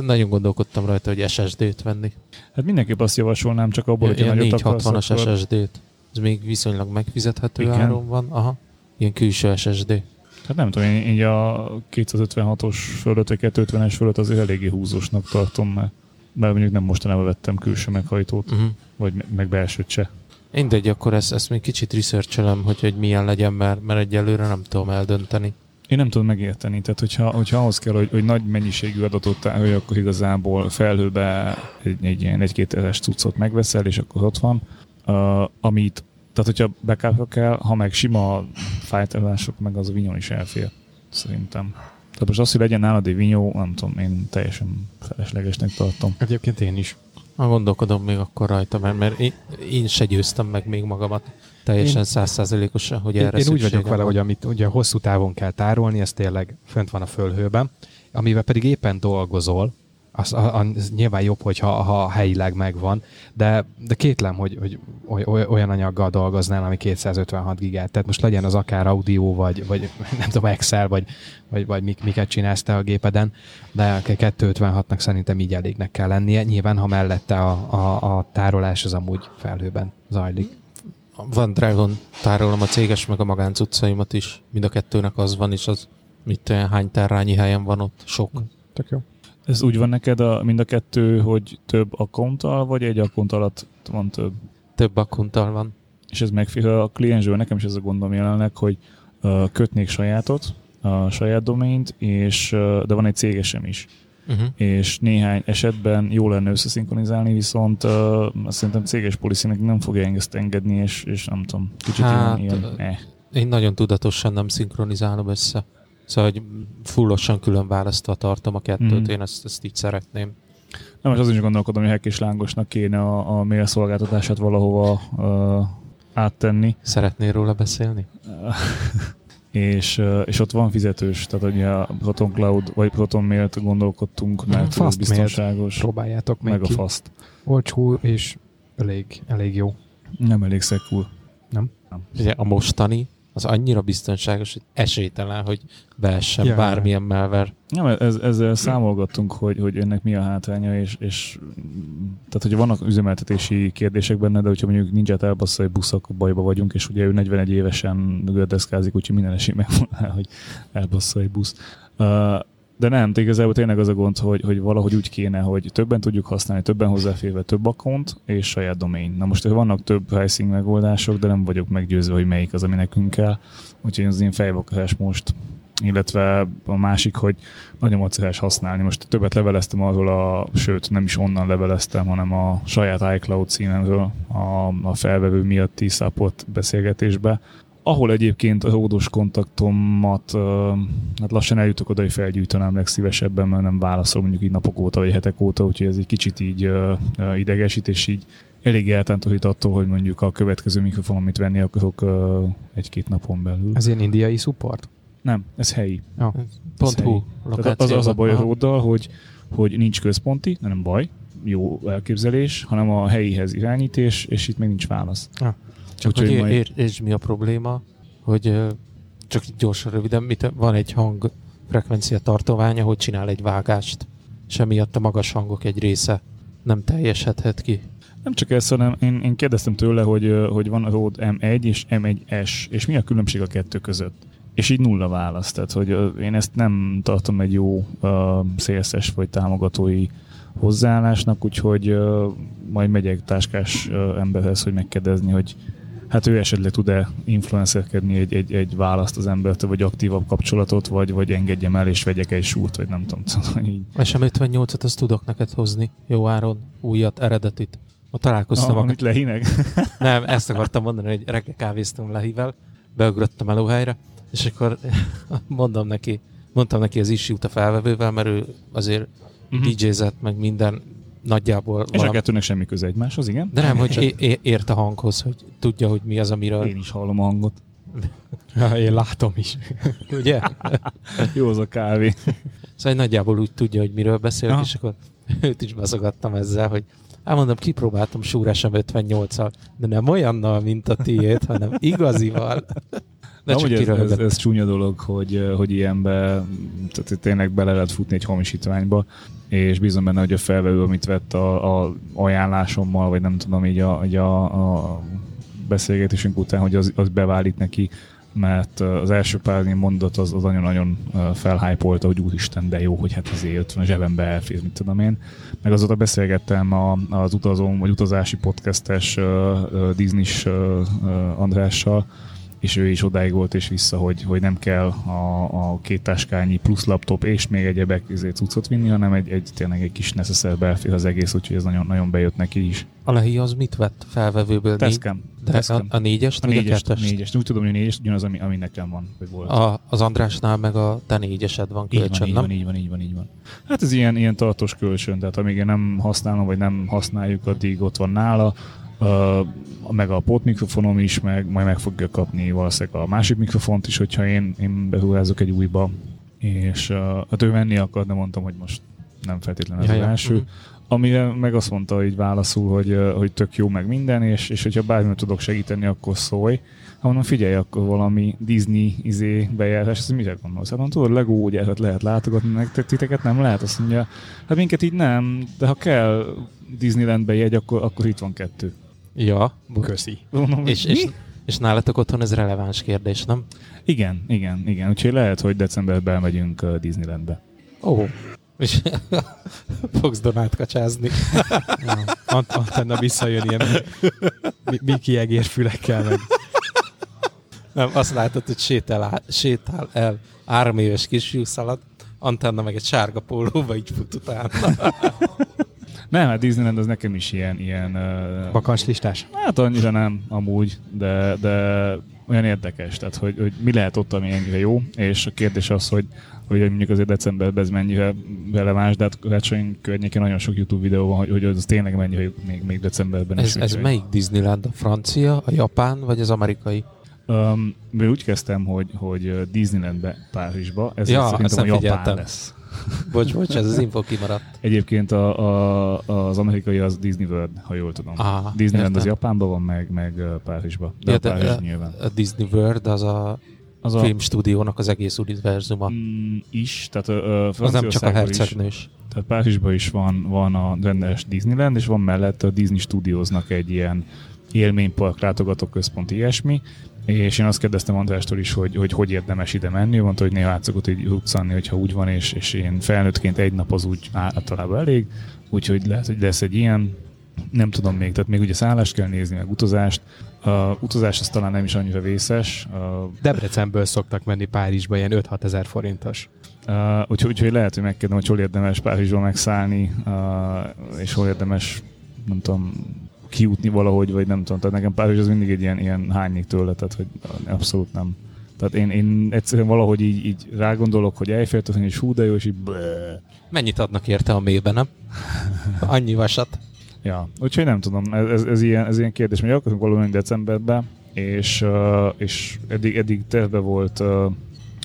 Speaker 2: nagyon gondolkodtam rajta, hogy SSD-t venni.
Speaker 1: Hát mindenképp azt javasolnám, csak abból, hogyha
Speaker 2: Ilyen
Speaker 1: nagyot akarsz,
Speaker 2: 460-as
Speaker 1: akkor...
Speaker 2: SSD-t. Ez még viszonylag megfizethető
Speaker 1: Igen.
Speaker 2: áron van. Aha. Ilyen külső SSD.
Speaker 1: Hát nem tudom, én így a 256-os fölött, vagy 250-es fölött azért eléggé húzósnak tartom, mert, mert mondjuk nem mostanában vettem külső meghajtót,
Speaker 2: Uh-huh.
Speaker 1: vagy me- meg belsőt se.
Speaker 2: Mindegy, akkor ezt, ezt még kicsit researchelem, hogy, hogy milyen legyen, mert, mert egyelőre nem tudom eldönteni.
Speaker 1: Én nem tudom megérteni, tehát hogyha, hogyha ahhoz kell, hogy, hogy nagy mennyiségű adatot tárolj, akkor igazából felhőbe egy, egy ilyen egy-két ezeres cuccot megveszel, és akkor ott van, uh, amit, tehát hogyha backup kell, ha meg sima fájtálások, meg az a vinyon is elfér, szerintem. Tehát most az, hogy legyen nálad egy vinyó, nem tudom, én teljesen feleslegesnek tartom.
Speaker 3: Egyébként én is.
Speaker 2: Ha gondolkodom még akkor rajta, mert, mert én, én se győztem meg még magamat teljesen százszázalékosan, hogy
Speaker 3: Én,
Speaker 2: erre
Speaker 3: én úgy vagyok vele,
Speaker 2: van.
Speaker 3: hogy amit ugye hosszú távon kell tárolni, ez tényleg fönt van a fölhőben, amivel pedig éppen dolgozol, az, az, az nyilván jobb, hogyha ha helyileg megvan, de, de kétlem, hogy, hogy oly- oly- olyan anyaggal dolgoznál, ami 256 gigát. Tehát most legyen az akár audio, vagy, vagy nem tudom, Excel, vagy, vagy, vagy mik, miket csinálsz te a gépeden, de a 256-nak szerintem így elégnek kell lennie. Nyilván, ha mellette a, a, a tárolás az amúgy felhőben zajlik.
Speaker 2: Van Dragon, tárolom a céges meg a magáncuccaimat is. Mind a kettőnek az van, és az mit hány terrányi helyen van ott? Sok.
Speaker 3: Tök jó.
Speaker 1: Ez úgy van neked a, mind a kettő, hogy több akkonttal, vagy egy akkont alatt van több?
Speaker 2: Több akkunttal van.
Speaker 1: és ez megfér a kliensről, nekem is ez a gondom jelenleg, hogy uh, kötnék sajátot, a saját domaint, és, uh, de van egy cégesem is.
Speaker 2: Uh-huh.
Speaker 1: És néhány esetben jó lenne összeszinkronizálni, viszont uh, szerintem céges policynek nem fogja ezt engedni, és, és nem tudom, kicsit
Speaker 2: Hát,
Speaker 1: ilyen, ilyen eh.
Speaker 2: Én nagyon tudatosan nem szinkronizálom össze. Szóval, hogy fullosan külön választva tartom a kettőt,
Speaker 1: Mhm.
Speaker 2: én ezt, ezt így szeretném.
Speaker 1: Nem, most azon is gondolkodom, hogy és Lángosnak kéne a, a mail szolgáltatását valahova uh, áttenni.
Speaker 2: Szeretnél róla beszélni?
Speaker 1: és, és ott van fizetős, tehát ugye a Proton Cloud vagy Proton Mailt gondolkodtunk, mert
Speaker 3: Fast
Speaker 1: biztonságos,
Speaker 3: Próbáljátok meg,
Speaker 1: meg a fast.
Speaker 3: Olcsó és elég, elég jó.
Speaker 1: Nem elég szekul.
Speaker 2: Ugye a mostani az annyira biztonságos, hogy esélytelen, hogy beessen
Speaker 3: Ja.
Speaker 2: yeah. bármilyen malware.
Speaker 1: Nem, ez, ezzel számolgattunk, hogy, hogy ennek mi a hátránya, és, és tehát, hogy vannak üzemeltetési kérdések benne, de hogyha mondjuk nincs át elbassza egy busz, akkor bajba vagyunk, és ugye ő 41 évesen gördeszkázik, úgyhogy minden esély megvan, hogy elbassza egy busz. Uh, de nem, igazából tényleg az a gond, hogy, hogy valahogy úgy kéne, hogy többen tudjuk használni, többen hozzáférve több account és saját domain. Na most vannak több helyszín megoldások, de nem vagyok meggyőzve, hogy melyik az, ami nekünk kell. Úgyhogy az én fejvakarás most illetve a másik, hogy nagyon macerás használni. Most többet leveleztem arról a, sőt nem is onnan leveleztem, hanem a saját iCloud címemről a, a felvevő miatti support beszélgetésbe, ahol egyébként a hódos kontaktomat, hát lassan eljutok oda, hogy felgyűjteném legszívesebben, mert nem válaszol mondjuk így napok óta, vagy hetek óta, úgyhogy ez egy kicsit így idegesít, és így elég eltántorít attól, hogy mondjuk a következő mikrofon, amit venni akarok egy-két napon belül.
Speaker 3: Ez ilyen indiai support?
Speaker 1: Nem, ez helyi.
Speaker 3: Ja.
Speaker 2: Pont
Speaker 1: helyi.
Speaker 2: hú,
Speaker 1: Tehát az, az a baj a róddal, hogy, hogy nincs központi, de nem baj, jó elképzelés, hanem a helyihez irányítés, és itt még nincs válasz.
Speaker 2: Ah. Csak
Speaker 1: Úgyhogy
Speaker 2: hogy
Speaker 1: majd-
Speaker 2: ér, és mi a probléma, hogy csak gyorsan, röviden, mit, van egy hang frekvencia tartománya, hogy csinál egy vágást, és emiatt a magas hangok egy része nem teljesedhet ki.
Speaker 1: Nem csak ez, hanem én, én kérdeztem tőle, hogy, hogy van a Rode M1 és M1S, és mi a különbség a kettő között? És így nulla válasz. Tehát, hogy én ezt nem tartom egy jó uh, vagy támogatói hozzáállásnak, úgyhogy uh, majd megyek táskás uh, emberhez, hogy megkérdezni, hogy hát ő esetleg tud-e influencerkedni egy, egy, egy választ az embertől, vagy aktívabb kapcsolatot, vagy, vagy engedjem el, és vegyek egy súrt, vagy nem tudom. Szóval így.
Speaker 2: SM58-at azt tudok neked hozni, jó áron, újat, eredetit. Ma találkoztam,
Speaker 1: Ah,
Speaker 2: a,
Speaker 1: amit lehinek.
Speaker 2: nem, ezt akartam mondani, hogy reggel kávéztam Lehivel, beugrottam melóhelyre, és akkor mondom neki, mondtam neki az issue a felvevővel, mert ő azért
Speaker 1: Mhm.
Speaker 2: DJ-zett, meg minden nagyjából
Speaker 1: És a
Speaker 2: valami-
Speaker 1: kettőnek semmi köze egymáshoz, igen?
Speaker 2: De nem, hogy é- ért a hanghoz, hogy tudja, hogy mi az, amiről...
Speaker 1: Én is hallom a hangot.
Speaker 3: Ja, én látom is.
Speaker 2: Ugye?
Speaker 1: Jó az a kávé.
Speaker 2: Szóval nagyjából úgy tudja, hogy miről beszélek, és akkor őt is bazogattam ezzel, hogy elmondom, kipróbáltam Shure SM58-al, de nem olyannal, mint a tiéd, hanem igazival. De csak
Speaker 1: ez, ez, ez, csúnya dolog, hogy, hogy ilyenbe, tehát tényleg bele lehet futni egy hamisítványba, és bízom benne, hogy a felvevő, amit vett a, a ajánlásommal, vagy nem tudom, így a, így a, a beszélgetésünk után, hogy az, az beválik neki, mert az első pár mondat az, az nagyon-nagyon felhájpolta, hogy úristen, de jó, hogy hát azért ott van a zsebembe elfér, mit tudom én. Meg azóta beszélgettem a, az utazóm, vagy utazási podcastes uh, uh, Disney-s uh, Andrással, és ő is odáig volt és vissza, hogy, hogy nem kell a, a két táskányi plusz laptop és még egyebek izé cuccot vinni, hanem egy, egy tényleg egy kis necesszer belfér az egész, úgyhogy ez nagyon, nagyon bejött neki is.
Speaker 2: A Lehi az mit vett felvevőből?
Speaker 1: Teszkem.
Speaker 2: De a,
Speaker 1: Teszkem.
Speaker 2: a négyest,
Speaker 1: A
Speaker 2: vagy a
Speaker 1: négyes,
Speaker 2: kettest?
Speaker 1: négyes. Úgy tudom, hogy a négyes ugyanaz, ami, ami nekem van, vagy volt.
Speaker 2: A, az Andrásnál meg a te négyesed van
Speaker 1: Így van,
Speaker 2: kölcsön,
Speaker 1: így
Speaker 2: nem?
Speaker 1: van, így van, így van, így van. Hát ez ilyen, ilyen tartós kölcsön, tehát amíg én nem használom, vagy nem használjuk, addig ott van nála, meg a pot mikrofonom is, meg majd meg fogja kapni valószínűleg a másik mikrofont is, hogyha én, én beruházok egy újba, és uh, hát ő venni akar, de mondtam, hogy most nem feltétlenül ez
Speaker 2: Ja,
Speaker 1: az
Speaker 2: ja.
Speaker 1: első.
Speaker 2: Mhm.
Speaker 1: Amire meg azt mondta, hogy válaszul, hogy, hogy tök jó meg minden, és, és hogyha bármilyen tudok segíteni, akkor szólj. Ha mondom, figyelj, akkor valami Disney izé bejárás, ezt mire gondolsz? Hát mondom, tudod, Lego gyárat lehet látogatni, meg te- titeket nem lehet? Azt mondja, hát minket így nem, de ha kell Disneylandbe jegy, akkor, akkor itt van kettő.
Speaker 2: Ja.
Speaker 3: Köszi.
Speaker 1: Mondom,
Speaker 2: És, és, és nálatok otthon ez releváns kérdés, nem?
Speaker 1: Igen, igen, igen. Úgyhogy lehet, hogy decemberben megyünk Disneylandbe.
Speaker 2: Ó. És fogsz Donát kacsázni.
Speaker 3: Antenna visszajön ilyen mi- Miki egérfülekkel meg.
Speaker 2: Nem, azt látod, hogy sétál, á- sétál el három éves kisfiú szalad, Antenna meg egy sárga pólóba így fut utána.
Speaker 1: Nem, hát Disneyland az nekem is ilyen, ilyen uh,
Speaker 3: Bakancs listás.
Speaker 1: hát annyira nem amúgy, de, de olyan érdekes, tehát hogy, hogy mi lehet ott, ami ennyire jó, és a kérdés az, hogy, hogy mondjuk azért decemberben ez mennyire releváns, de hát karácsony környékén nagyon sok YouTube videó van, hogy, hogy az tényleg mennyire még, még decemberben
Speaker 2: Ez,
Speaker 1: is.
Speaker 2: ez
Speaker 1: úgyhogy-
Speaker 2: melyik Disneyland? A francia, a japán, vagy az amerikai?
Speaker 1: Um, úgy kezdtem, hogy, hogy Disneylandbe, Párizsba, ez
Speaker 2: Ja,
Speaker 1: szerintem a
Speaker 2: nem
Speaker 1: japán
Speaker 2: figyeltem.
Speaker 1: lesz.
Speaker 2: Bocs, bocs, ez az info kimaradt.
Speaker 1: Egyébként a, a, az amerikai az Disney World, ha jól tudom.
Speaker 2: Ah,
Speaker 1: Disneyland az. Japánban van, meg, meg uh, Párizsba. De
Speaker 2: Ja,
Speaker 1: a
Speaker 2: de,
Speaker 1: Párizs
Speaker 2: a,
Speaker 1: nyilván.
Speaker 2: a Disney World az a
Speaker 1: Az a
Speaker 2: filmstúdiónak az egész univerzuma.
Speaker 1: mm, is, tehát a, a
Speaker 2: Az nem csak a hercegnős.
Speaker 1: tehát Párizsban is van, van a rendes Disneyland, és van mellett a Disney Studiosnak egy ilyen élménypark, látogatóközpont, ilyesmi, és én azt kérdeztem Andrástól is, hogy hogy, hogy érdemes ide menni, ő mondta, hogy néha át szokott így utcani, hogyha úgy van, és, és én felnőttként egy nap az úgy általában elég, úgyhogy lehet, hogy lesz egy ilyen, nem tudom még, tehát még ugye szállást kell nézni, meg utazást. A utazás az talán nem is annyira vészes, a,
Speaker 3: Debrecenből szoktak menni Párizsba ilyen 5-6 ezer forintos.
Speaker 1: Uh, úgyhogy, úgyhogy lehet, hogy megkérdem, hogy hol érdemes Párizsba megszállni, uh, és hol érdemes, nem tudom, kijutni valahogy, vagy nem tudom. Tehát nekem Párizs az mindig egy ilyen, ilyen hánynék tőle, tehát hogy abszolút nem. Tehát én, én egyszerűen valahogy így, így rágondolok, hogy Eiffel torony, és hú, de jó, és így bleh.
Speaker 2: Mennyit adnak érte a mélybe, nem? Annyi vasat.
Speaker 1: Ja, úgyhogy nem tudom, ez, ez, ez, ilyen, ez ilyen kérdés, mert akartunk valami decemberben, és, és eddig, eddig terve volt,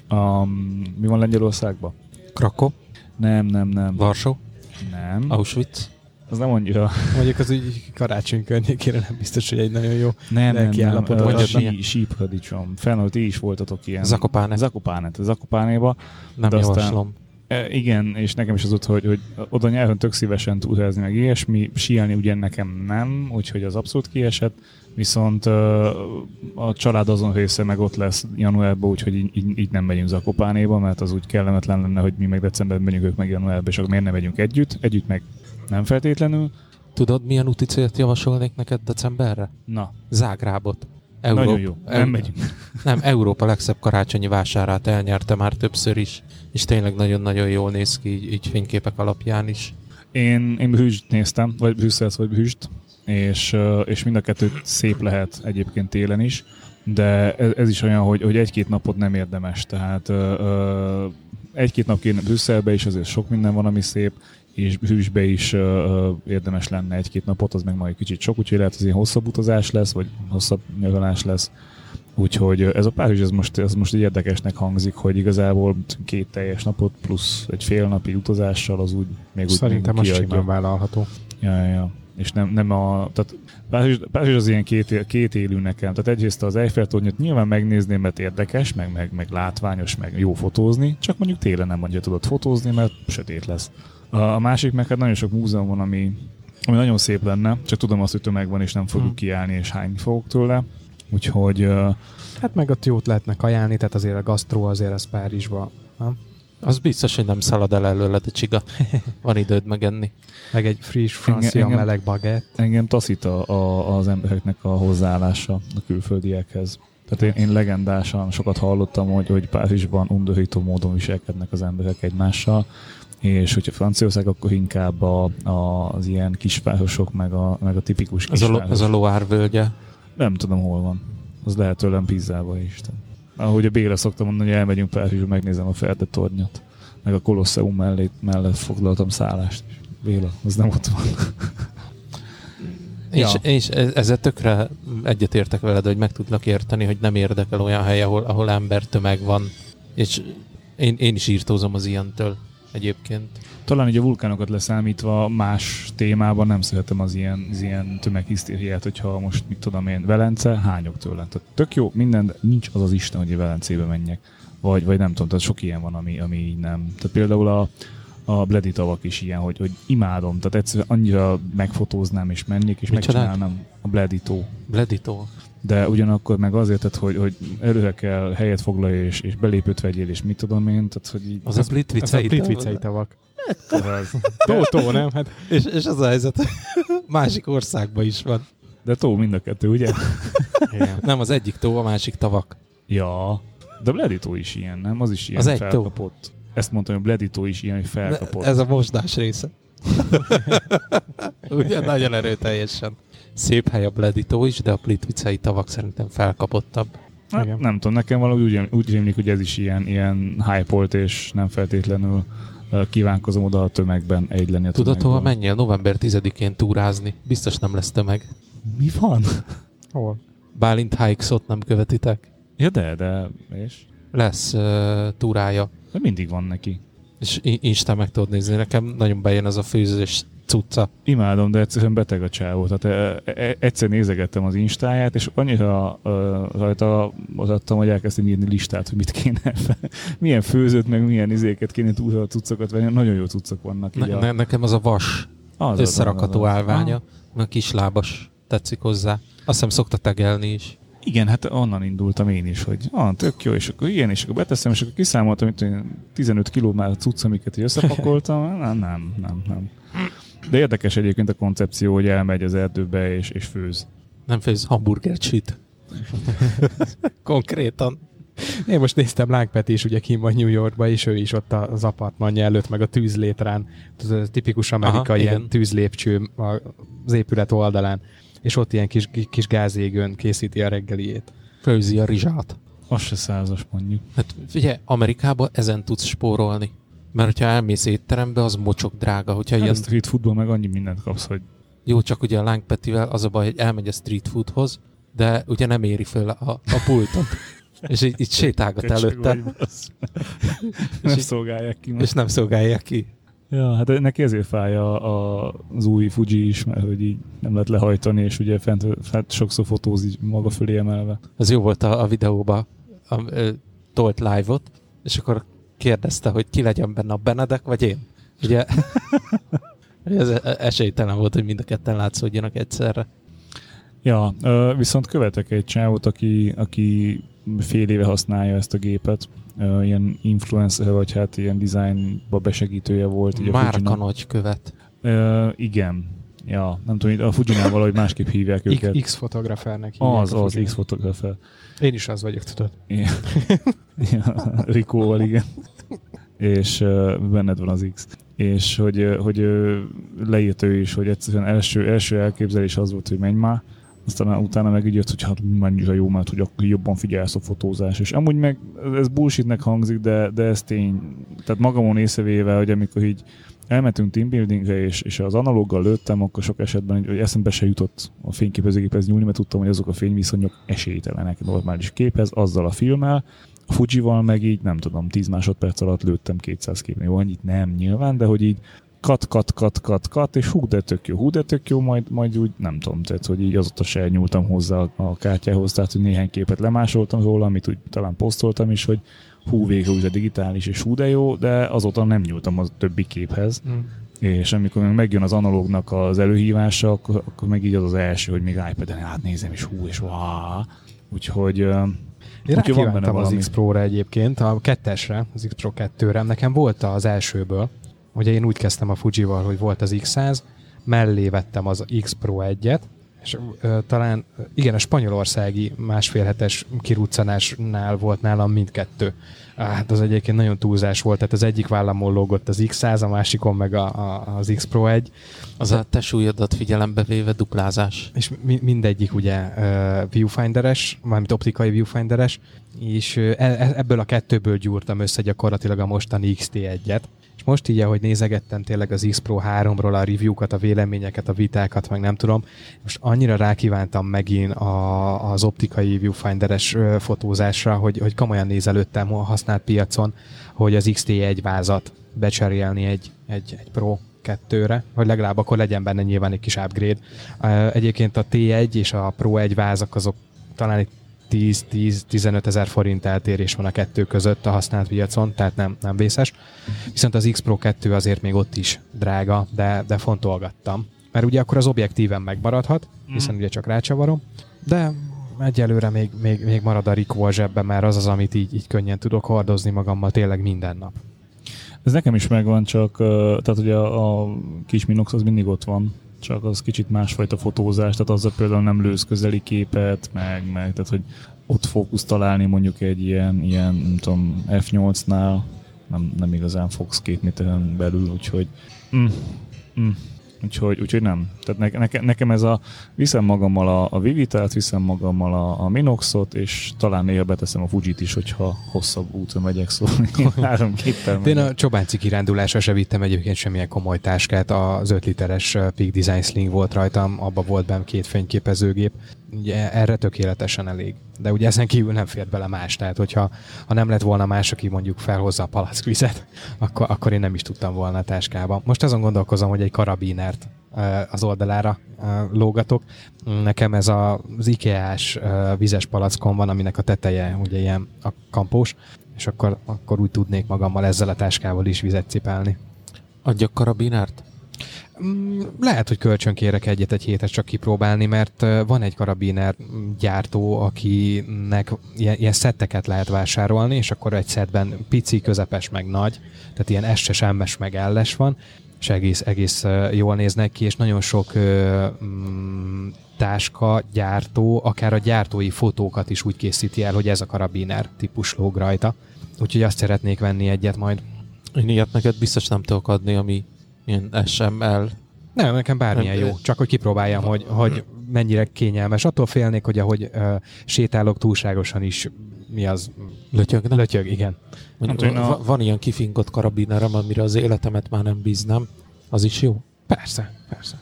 Speaker 1: um, mi van Lengyelországban?
Speaker 2: Krakow,
Speaker 1: Nem, nem, nem.
Speaker 2: Varsó,
Speaker 1: Nem.
Speaker 2: Auschwitz.
Speaker 1: Az nem annyira
Speaker 3: Mondjuk az úgy karácsony környékére nem biztos, hogy egy nagyon jó.
Speaker 1: Nem, nem, nem. Ö,
Speaker 2: mondjad
Speaker 1: sí, sípradicsom. Felnőtt, ti is voltatok ilyen.
Speaker 2: Zakopáne.
Speaker 1: Zakopánet. Zakopánéba.
Speaker 2: Nem
Speaker 1: De aztán-
Speaker 2: javaslom.
Speaker 1: E, igen, és nekem is az ott, hogy, hogy oda nyelven tök szívesen túrázni, meg ilyesmi. Síelni ugye nekem nem, úgyhogy az abszolút kiesett. Viszont ö, a család azon része meg ott lesz januárban, úgyhogy így, így, így nem megyünk Zakopánéba, mert az úgy kellemetlen lenne, hogy mi meg decemberben megyünk, ők meg januárban, és akkor miért nem megyünk együtt? Együtt meg nem feltétlenül.
Speaker 2: Tudod, milyen úti célt javasolnék neked decemberre?
Speaker 1: Na,
Speaker 2: Zágrábot.
Speaker 1: nagyon jó. Nem megyünk.
Speaker 2: Nem, Európa legszebb karácsonyi vásárát elnyerte már többször is, és tényleg nagyon-nagyon jól néz ki, így, így fényképek alapján is.
Speaker 1: Én, én Brüsst néztem, vagy Brüsszelt, vagy Brüsst, és, és mind a kettő szép lehet egyébként télen is, de ez, ez is olyan, hogy, hogy egy-két napot nem érdemes, tehát egy-két nap kéne Brüsszelbe is, azért sok minden van, ami szép, és Brüsszbe is ö, érdemes lenne egy-két napot, az meg majd kicsit sok, úgyhogy lehet, hogy ilyen hosszabb utazás lesz, vagy hosszabb nyaralás lesz. Úgyhogy ez a Párizs, ez most, ez most így érdekesnek hangzik, hogy igazából két teljes napot plusz egy fél napi utazással az úgy még úgy
Speaker 3: Szerintem az simán vállalható.
Speaker 1: Ja, ja. És nem, nem a... Tehát Párizs, Párizs az ilyen két, két élő nekem. Tehát egyrészt az Eiffel tornyot nyilván megnézném, mert érdekes, meg, meg, meg látványos, meg jó fotózni, csak mondjuk télen nem annyira tudod fotózni, mert sötét lesz. A, a másik meg hát nagyon sok múzeum van, ami, ami nagyon szép lenne, csak tudom azt, hogy tömeg van, és nem fogok
Speaker 2: Hm.
Speaker 1: kiállni, és hányni fogok tőle. Úgyhogy ö,
Speaker 3: Hát meg ott jót lehetne kajálni, tehát azért a gasztró azért az Párizsba. Nem?
Speaker 2: Az biztos, hogy nem szalad el előled a csiga. Van időd megenni.
Speaker 3: Meg egy friss francia
Speaker 1: Engem-
Speaker 3: meleg bagett.
Speaker 1: engem taszít a, a, az embereknek a hozzáállása a külföldiekhez. Tehát én, én legendásan sokat hallottam, hogy, hogy Párizsban undorító módon viselkednek az emberek egymással, és hogyha Franciaország, akkor inkább a, a, az ilyen kisvárosok, meg a, meg a tipikus
Speaker 2: Az a, a Loire völgye.
Speaker 1: Nem tudom, hol van. Az lehet tőlem pizzába is. Ahogy a Béla szokta mondani, hogy elmegyünk Párizsba, megnézem a Ferde tornyot. Meg a Kolosseum mellé, mellett foglaltam szállást. Béla, az nem ott van.
Speaker 2: És,
Speaker 1: Ja.
Speaker 2: és e- ezzel tökre egyetértek veled, hogy meg tudlak érteni, hogy nem érdekel olyan hely, ahol, ahol embertömeg van. És én, én is írtózom az ilyentől egyébként.
Speaker 1: Talán így a vulkánokat leszámítva más témában nem szeretem az ilyen, az ilyen tömeghisztériát, hogyha most, mit tudom én, Velence, hányok tőle. Tehát tök jó, minden, de nincs az az Isten, hogy Velencébe menjek. Vagy, vagy nem tudom, tehát sok ilyen van, ami, ami így nem. Tehát például a, a Bledi tavak is ilyen, hogy, hogy imádom, tehát egyszerűen annyira megfotóznám és mennék, és
Speaker 2: Micsodák?
Speaker 1: megcsinálnám a Bledi tó.
Speaker 2: Bleditó.
Speaker 1: De ugyanakkor meg azért, tehát, hogy, hogy előre kell helyet foglalj, és, és belépőt vegyél, és mit tudom én, tehát hogy így...
Speaker 2: Az a
Speaker 3: Ez a
Speaker 2: Plitvicei.
Speaker 3: plitvicei tavak.
Speaker 1: az.
Speaker 3: Tó, tó, nem? Hát
Speaker 2: És, és az a helyzet, másik országban is van.
Speaker 1: De tó mind a kettő, ugye?
Speaker 3: igen.
Speaker 2: Nem, az egyik tó, a másik tavak.
Speaker 1: Ja, de Bleditó is ilyen, nem? Az is ilyen
Speaker 2: Az egy tó.
Speaker 1: felkapott. Ezt mondtam, hogy Bleditó is ilyen, hogy felkapott.
Speaker 2: Ez a mosdás része. Ugye, nagyon erőteljesen. Szép hely a Bleditó is, de a Plitvicei tavak szerintem felkapottabb.
Speaker 1: Hát,
Speaker 3: Igen.
Speaker 1: nem tudom, nekem valahogy úgy, úgy rémlik, hogy ez is ilyen, ilyen hype és nem feltétlenül kívánkozom oda a tömegben egy lenni a
Speaker 2: Tudod,
Speaker 1: tömegben.
Speaker 2: hova menjél november 10-én túrázni? Biztos nem lesz tömeg.
Speaker 1: Mi van?
Speaker 3: Hol?
Speaker 2: Bálint Hikes-ot nem követitek?
Speaker 1: Ja de, de, és?
Speaker 2: Lesz uh, túrája.
Speaker 1: De mindig van neki.
Speaker 2: És Instán meg tudod nézni. Nekem nagyon bejön ez a főzős cucca.
Speaker 1: Imádom, de egyszerűen beteg a csávó. Tehát e, e, egyszer nézegettem az instáját, és annyira e, rajta az adtam, hogy elkezdtem írni listát, hogy mit kéne, milyen főzőt, meg milyen izéket kéne túlra a cuccokat venni. Nagyon jó cuccok vannak.
Speaker 2: Ne,
Speaker 1: a-
Speaker 2: ne, nekem az a vas
Speaker 1: az, az,
Speaker 2: összerakható
Speaker 1: az, az.
Speaker 2: állványa,
Speaker 1: Ah,
Speaker 2: meg a kislábas tetszik hozzá. Azt hiszem szokta tegelni is.
Speaker 1: Igen, hát onnan indultam én is, hogy ah, tök jó, és akkor ilyen, és akkor beteszem, és akkor kiszámoltam, hogy 15 kiló már a cucc, amiket így összepakoltam. nem, nem, nem, nem. De érdekes egyébként a koncepció, hogy elmegy az erdőbe és, és főz.
Speaker 2: Nem főz hamburgert süt. Konkrétan.
Speaker 3: Én most néztem Láng Peti is ugye kim van New Yorkba, és ő is ott az apartmanja előtt, meg a tűzlétrán, ez tipikus amerikai
Speaker 2: Aha,
Speaker 3: ilyen tűzlépcső az épület oldalán, és ott ilyen kis, kis gázégőn készíti a reggeliét.
Speaker 2: Főzi a rizsát.
Speaker 1: Az se százas mondjuk.
Speaker 2: Hát figyelj, Amerikában ezen tudsz spórolni. Mert hogyha elmész étterembe, az mocsok drága. Hogyha
Speaker 1: Hát
Speaker 2: ilyen,
Speaker 1: a street foodból meg annyi mindent kapsz, hogy
Speaker 2: jó, csak ugye a lángpetivel az a baj, hogy elmegy a street foodhoz, de ugye nem éri föl a, a pultot. és így, így sétálgat előtte.
Speaker 1: Nem szolgálják ki.
Speaker 2: és nem szolgálják ki.
Speaker 1: Ja, hát neki ezért fáj a, a, az új Fuji is, mert hogy így nem lehet lehajtani, és ugye fent, fent sokszor fotózik maga fölé emelve.
Speaker 2: Az jó volt a, a videóban, a, ö, tolt live-ot, és akkor kérdezte, hogy ki legyen benne a Benedek, vagy én. Ugye ez esélytelen volt, hogy mind a ketten látszódjanak egyszerre.
Speaker 1: Ja, viszont követek egy csávot, aki, aki fél éve használja ezt a gépet. Ilyen influencer, vagy hát ilyen designba besegítője volt. így a
Speaker 2: Márka nagy követ.
Speaker 1: Igen. Ja, nem tudom, a Fujinál valahogy másképp hívják őket.
Speaker 3: X fotografernek hívják
Speaker 1: az, az. X fotografer.
Speaker 3: Én is az vagyok, tudod.
Speaker 1: Igen. ja, Rikóval, igen. És uh, benned van az X. És hogy, hogy leírt ő is, hogy egyszerűen első, első elképzelés az volt, hogy menj már, aztán utána meg így jött, hogy hát mennyire jó, mert hogy akkor jobban figyelsz a fotózás. És amúgy meg ez bullshitnek hangzik, de, de ez tény. Tehát magamon észrevéve, hogy amikor így elmentünk teambuildingre, és, és az analóggal lőttem, akkor sok esetben hogy eszembe se jutott a fényképezőgéphez nyúlni, mert tudtam, hogy azok a fényviszonyok esélytelenek normális képhez, azzal a filmmel, a Fujival meg így, nem tudom, 10 másodperc alatt lőttem 200 képnél. Annyit nem nyilván, de hogy így kat, kat, kat, kat, kat, és hú, de tök jó, hú, de tök jó, majd, majd úgy nem tudom, tehát, hogy így azóta se nyúltam hozzá a kártyához, tehát, hogy néhány képet lemásoltam róla, amit úgy talán posztoltam is, hogy hú, végre úgy a digitális, és hú, de jó, de azóta nem nyúltam a többi képhez,
Speaker 3: Mm.
Speaker 1: és amikor meg megjön az analógnak az előhívása, akkor, akkor meg így az az első, hogy még iPad-en átnézem, és hú, és vá. Úgyhogy
Speaker 3: Én
Speaker 1: Úgyhogy van benne
Speaker 3: az. X Pro-ra egyébként, a kettesre, az X Pro 2-re. Nekem volt az elsőből, ugye én úgy kezdtem a Fujival, hogy volt az X100, mellé vettem az X Pro 1-et, és ö, talán, igen, a spanyolországi másfél hetes kiruccanásnál volt nálam mindkettő. Hát az egyébként nagyon túlzás volt, tehát az egyik vállamon lógott az X100, a másikon meg a, a, az X Pro 1,
Speaker 2: Az a te súlyodat figyelembe véve duplázás.
Speaker 3: és mi- mindegyik ugye uh, viewfinderes, mármint optikai viewfinderes, és uh, e- ebből a kettőből gyúrtam össze gyakorlatilag a mostani XT1-et. És most így, ahogy nézegettem tényleg az X Pro 3-ról a review-kat, a véleményeket, a vitákat, meg nem tudom, most annyira rákívántam megint a, az optikai viewfinderes fotózásra, hogy, hogy komolyan nézelődtem a használt piacon, hogy az XT1 vázat becserélni egy, egy, egy Pro 2-re, hogy legalább akkor legyen benne nyilván egy kis upgrade. Egyébként a T1 és a Pro 1 vázak azok talán egy 10-15 ezer forint eltérés van a kettő között a használt piacon, tehát nem, nem vészes. Viszont az X Pro 2 azért még ott is drága, de, de fontolgattam. Mert ugye akkor az objektíven megmaradhat, hiszen ugye csak rácsavarom, de egyelőre még, még, még marad a Ricoh a zsebben, mert az az, amit így, így könnyen tudok hordozni magammal tényleg minden nap.
Speaker 1: Ez nekem is megvan, csak tehát ugye a, a kis Minox az mindig ott van, csak az kicsit másfajta fotózás, tehát azzal például nem lősz közeli képet, meg, meg tehát hogy ott fókusz találni mondjuk egy ilyen, ilyen nem tudom, F8-nál nem, nem igazán fogsz két belül, úgyhogy mm, mm. Úgyhogy, úgyhogy nem. Tehát ne, neke, nekem ez a, viszem magammal a, a Vivitát, viszem magammal a, a Minoxot, és talán néha beteszem a Fujit is, hogyha hosszabb úton megyek, szóval három képpel
Speaker 3: De én a csobánci kirándulásra se vittem egyébként semmilyen komoly táskát, az 5 literes Peak Design Sling volt rajtam, abba volt benne két fényképezőgép, ugye erre tökéletesen elég. De ugye ezen kívül nem fért bele más, tehát hogyha ha nem lett volna más, aki mondjuk felhozza a palackvizet, akkor, akkor én nem is tudtam volna a táskába. Most azon gondolkozom, hogy egy karabinert az oldalára lógatok. Nekem ez az IKEA-s vizes palackom van, aminek a teteje ugye ilyen a kampós, és akkor, akkor úgy tudnék magammal ezzel a táskával is vizet cipelni.
Speaker 2: Adjak karabinárt?
Speaker 3: Mm, lehet, hogy kölcsönkérek egyet egy hétet csak kipróbálni, mert van egy karabiner gyártó, akinek ilyen, ilyen szetteket lehet vásárolni, és akkor egy szettben pici, közepes, meg nagy, tehát ilyen S-es, M-es, meg L-es van, és egész, egész jól néznek ki, és nagyon sok mm, táska, gyártó, akár a gyártói fotókat is úgy készíti el, hogy ez a karabiner típus lóg rajta. Úgyhogy azt szeretnék venni egyet majd.
Speaker 2: Én ilyet neked biztos nem tudok adni, ami ilyen SML.
Speaker 3: Nem, nekem bármilyen jó. Csak hogy kipróbáljam, hogy, hogy mennyire kényelmes. Attól félnék, hogy ahogy uh, sétálok túlságosan is, mi az?
Speaker 2: Lötyög, nem?
Speaker 3: Lötyög, igen.
Speaker 2: Mondjuk, hát, a... Van ilyen kifingott karabinerem, amire az életemet már nem bíznám. Az is jó?
Speaker 3: Persze, persze.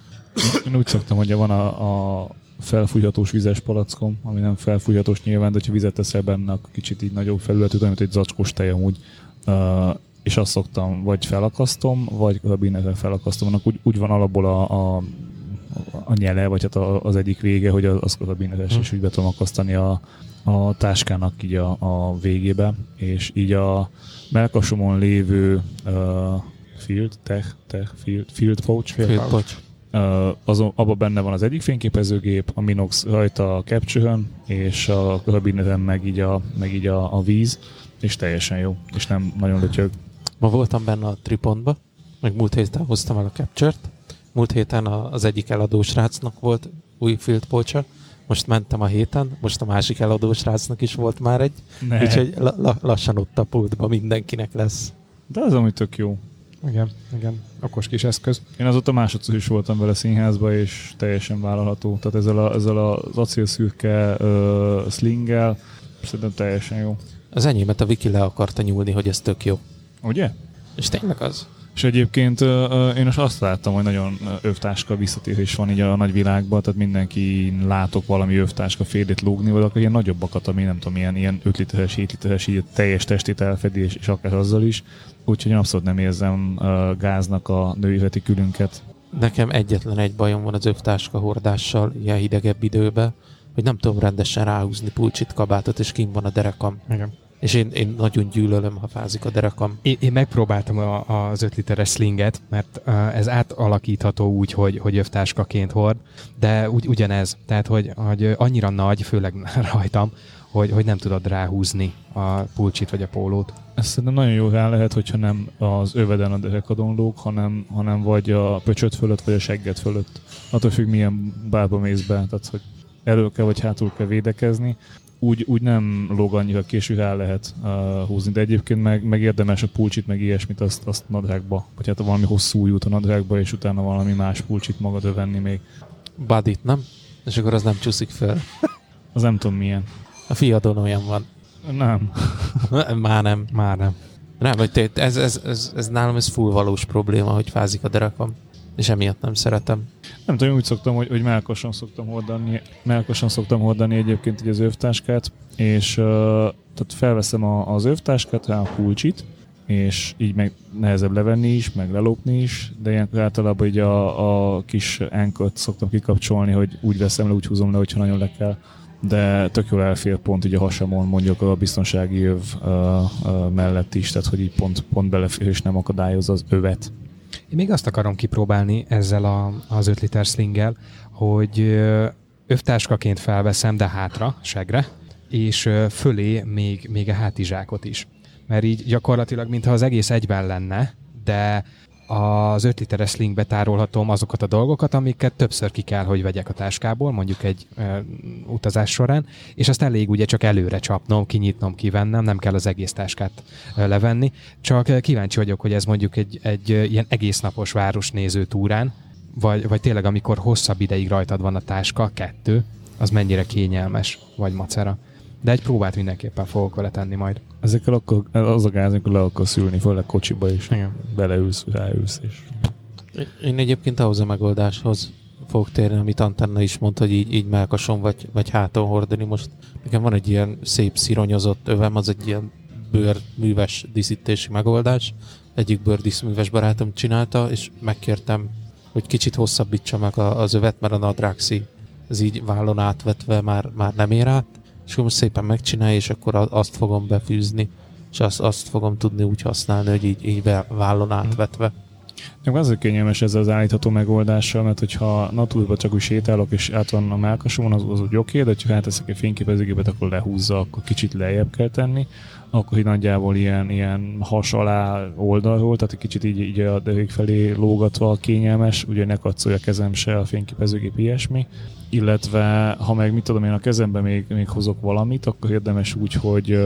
Speaker 1: Én úgy szoktam, hogy van a, a felfújhatós vizes palackom, ami nem felfújhatós nyilván, de ha vizet teszel benne, kicsit így nagyobb felületű, mint egy zacskos tej amúgy. Uh, és azt szoktam, vagy felakasztom, vagy kabinettel felakasztom, annak úgy, úgy van alapból a, a, a nyele, vagy hát az egyik vége, hogy az, az kabinetes, hmm. és úgy be tudom akasztani a, a táskának így a, a végébe, és így a melkasomon lévő uh, field, tech, tech, field, field pouch,
Speaker 2: field, field pouch.
Speaker 1: Uh, azon, abban benne van az egyik fényképezőgép, a Minox rajta a capture és a kabineten meg így a, meg így a, a víz, és teljesen jó, és nem nagyon lötyög.
Speaker 2: Ma voltam benne a Tripontba, meg múlt héten hoztam el a Capture-t. Múlt héten az egyik eladó srácnak volt új field poacher, most mentem a héten, most a másik eladó srácnak is volt már egy, ne. úgyhogy la- la- lassan ott a pultba mindenkinek lesz.
Speaker 1: De az amúgy tök jó.
Speaker 3: Igen, igen. Okos kis eszköz.
Speaker 1: Én azóta másodszor is voltam vele színházba, és teljesen vállalható. Tehát ezzel, a, ezzel az acélszürke uh, slinggel szerintem teljesen jó.
Speaker 2: Az enyémet a Viki le akarta nyúlni, hogy ez tök jó.
Speaker 1: Ugye?
Speaker 2: És tényleg az.
Speaker 1: És egyébként én most azt láttam, hogy nagyon övtáska visszatérés van így a nagyvilágban, tehát mindenki látok valami övtáska félét lógni, vagy akkor ilyen nagyobbakat, ami nem tudom, ilyen, ilyen 5 literes, 7 literes, így teljes testét elfedés, és akár azzal is. Úgyhogy én abszolút nem érzem uh, gáznak a női külünket.
Speaker 2: Nekem egyetlen egy bajom van az övtáska hordással ilyen hidegebb időben, hogy nem tudom rendesen ráhúzni pulcsit, kabátot, és kim van a derekam.
Speaker 3: Igen.
Speaker 2: És én, én nagyon gyűlölöm, ha fázik a derekam.
Speaker 3: Én, én megpróbáltam a, az 5 literes slinget, mert uh, ez átalakítható úgy, hogy, hogy övtáskaként hord, de ugy, ugyanez. Tehát, hogy, hogy annyira nagy, főleg rajtam, hogy, hogy nem tudod ráhúzni a pulcsit vagy a pólót.
Speaker 1: Ez szerintem nagyon jó rá lehet, hogyha nem az öveden a derekadon lóg, hanem, hanem vagy a pöcsöt fölött, vagy a segget fölött. Attól függ, milyen bárba mész be, tehát hogy elő kell vagy hátul kell védekezni úgy, úgy nem lóg annyira késő rá lehet uh, húzni, de egyébként meg, meg érdemes a pulcsit, meg ilyesmit azt, azt nadrágba, vagy hát valami hosszú út a nadrágba, és utána valami más pulcsit magad venni még.
Speaker 2: Badit, nem? És akkor az nem csúszik fel.
Speaker 1: az nem tudom milyen.
Speaker 2: A fiadon olyan van.
Speaker 1: Nem.
Speaker 2: Már nem.
Speaker 3: Már nem.
Speaker 2: Nem, vagy ez, ez, ez, ez, nálam ez full valós probléma, hogy fázik a derekam és emiatt nem szeretem.
Speaker 1: Nem tudom, úgy szoktam, hogy, hogy melkosan szoktam hordani, melkosan szoktam hordani egyébként így az övtáskát, és uh, tehát felveszem a, az övtáskát, rá a kulcsit, és így meg nehezebb levenni is, meg lelopni is, de ilyenkor általában így a, a kis enkot szoktam kikapcsolni, hogy úgy veszem le, úgy húzom le, hogyha nagyon le kell de tök jól elfér pont így a hasamon mondjuk a biztonsági öv uh, uh, mellett is, tehát hogy így pont, pont belefér és nem akadályoz az övet.
Speaker 3: Én még azt akarom kipróbálni ezzel a, az 5 liter slinggel, hogy övtáskaként felveszem, de hátra, segre, és fölé még, még a hátizsákot is. Mert így gyakorlatilag, mintha az egész egyben lenne, de az 5 literes slingbe tárolhatom azokat a dolgokat, amiket többször ki kell, hogy vegyek a táskából, mondjuk egy e, utazás során, és azt elég ugye csak előre csapnom, kinyitnom, kivennem, nem kell az egész táskát e, levenni, csak kíváncsi vagyok, hogy ez mondjuk egy, egy ilyen egész napos városnéző túrán, vagy, vagy tényleg amikor hosszabb ideig rajtad van a táska, kettő, az mennyire kényelmes, vagy macera. De egy próbát mindenképpen fogok vele tenni majd.
Speaker 1: Ezekkel akkor az a gáz, amikor le akarsz ülni, főleg kocsiba is.
Speaker 3: Igen.
Speaker 1: Beleülsz, ráülsz, és
Speaker 2: Én egyébként ahhoz a megoldáshoz fogok térni, amit Antenna is mondta, hogy így, így melkason vagy, vagy háton hordani. Most nekem van egy ilyen szép szironyozott övem, az egy ilyen bőrműves díszítési megoldás. Egyik bőrdíszműves barátom csinálta, és megkértem, hogy kicsit hosszabbítsa meg a- az övet, mert a nadrágszi ez így vállon átvetve már, már nem ér át. És akkor most szépen megcsinálja, és akkor azt fogom befűzni, és azt, azt fogom tudni úgy használni, hogy így, így vállon átvetve.
Speaker 1: Nekem azért kényelmes ez az állítható megoldással, mert hogyha naturba csak úgy sétálok, és át van a melkasomon, az, az úgy oké, de ha áteszek egy fényképezőgépet, akkor lehúzza, akkor kicsit lejjebb kell tenni, akkor így nagyjából ilyen, ilyen has alá oldalról, tehát egy kicsit így, így a felé lógatva kényelmes, ugye ne katszolja a kezem se a fényképezőgép ilyesmi, illetve ha meg mit tudom én a kezembe még, még hozok valamit, akkor érdemes úgy, hogy,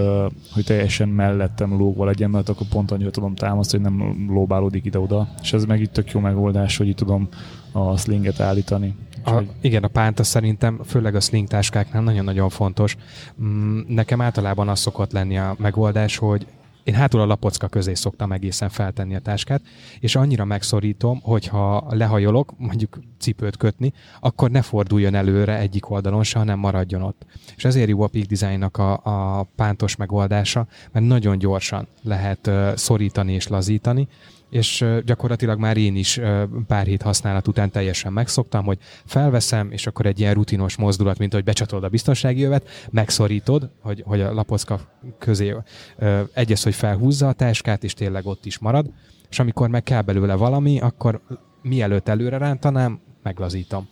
Speaker 1: hogy teljesen mellettem lógva legyen, mert akkor pont annyira tudom támasztani, hogy nem lóbálódik ide-oda. És ez meg itt tök jó megoldás, hogy itt tudom a slinget állítani.
Speaker 3: A, igen, a pánta szerintem, főleg a sling táskáknál nagyon-nagyon fontos. Mm, Nekem általában az szokott lenni a megoldás, hogy én hátul a lapocka közé szoktam egészen feltenni a táskát, és annyira megszorítom, hogyha lehajolok, mondjuk cipőt kötni, akkor ne forduljon előre egyik oldalon se, hanem maradjon ott. És ezért jó a Peak Designnak a, a pántos megoldása, mert nagyon gyorsan lehet uh, szorítani és lazítani, és gyakorlatilag már én is pár hét használat után teljesen megszoktam, hogy felveszem, és akkor egy ilyen rutinos mozdulat, mint hogy becsatolod a biztonsági jövet, megszorítod, hogy, hogy a lapocka közé egyes, hogy felhúzza a táskát, és tényleg ott is marad, és amikor meg kell belőle valami, akkor mielőtt előre rántanám, meglazítom.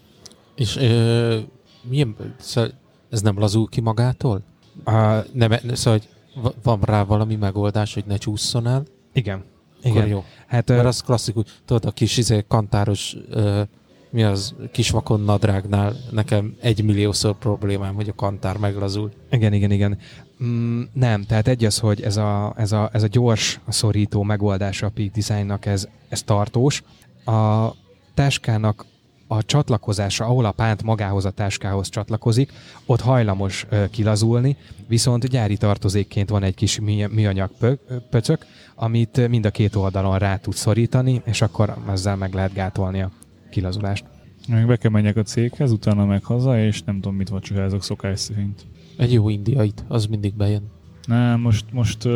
Speaker 2: És ö, milyen, szóval ez nem lazul ki magától?
Speaker 3: A,
Speaker 2: Nem, szóval, hogy va- van rá valami megoldás, hogy ne csúszson el?
Speaker 3: igen.
Speaker 2: Akkor
Speaker 3: Igen.
Speaker 2: jó.
Speaker 3: Hát,
Speaker 2: Mert az klasszikus, tudod, a kis izé, kantáros, ö, mi az, kis vakon nadrágnál nekem egy milliószor problémám, hogy a kantár meglazul.
Speaker 3: Igen, igen, igen. Mm, nem, tehát egy az, hogy ez a, ez a, ez a gyors szorító megoldása a Peak Designnak, ez, ez tartós. A táskának a csatlakozása, ahol a pánt magához a táskához csatlakozik, ott hajlamos ö, kilazulni, viszont gyári tartozékként van egy kis műanyag pö- pöcök, amit mind a két oldalon rá tud szorítani, és akkor ezzel meg lehet gátolni a kilazulást.
Speaker 1: Még be kell menjek a céghez, utána meg haza, és nem tudom, mit vacsorázok szokás szerint.
Speaker 2: Egy jó indiait, az mindig bejön.
Speaker 1: Nem, most, most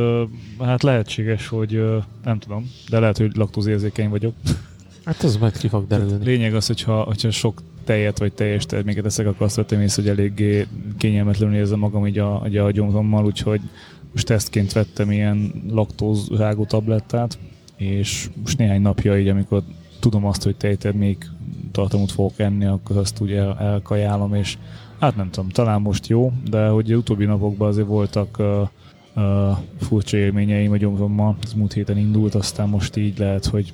Speaker 1: hát lehetséges, hogy nem tudom, de lehet, hogy laktózérzékeny vagyok.
Speaker 2: Hát az majd ki fog derülni.
Speaker 1: Lényeg az, hogyha, hogyha sok tejet vagy teljes terméket eszek, akkor azt vettem észre, hogy eléggé kényelmetlenül érzem magam így a, így a gyomrommal, úgyhogy most tesztként vettem ilyen laktózrágó tablettát, és most néhány napja így, amikor tudom azt, hogy tejtermék tartalmut fogok enni, akkor azt úgy el, elkajálom, és hát nem tudom, talán most jó, de hogy utóbbi napokban azért voltak uh, uh, furcsa élményeim a gyomrommal, ez múlt héten indult, aztán most így lehet, hogy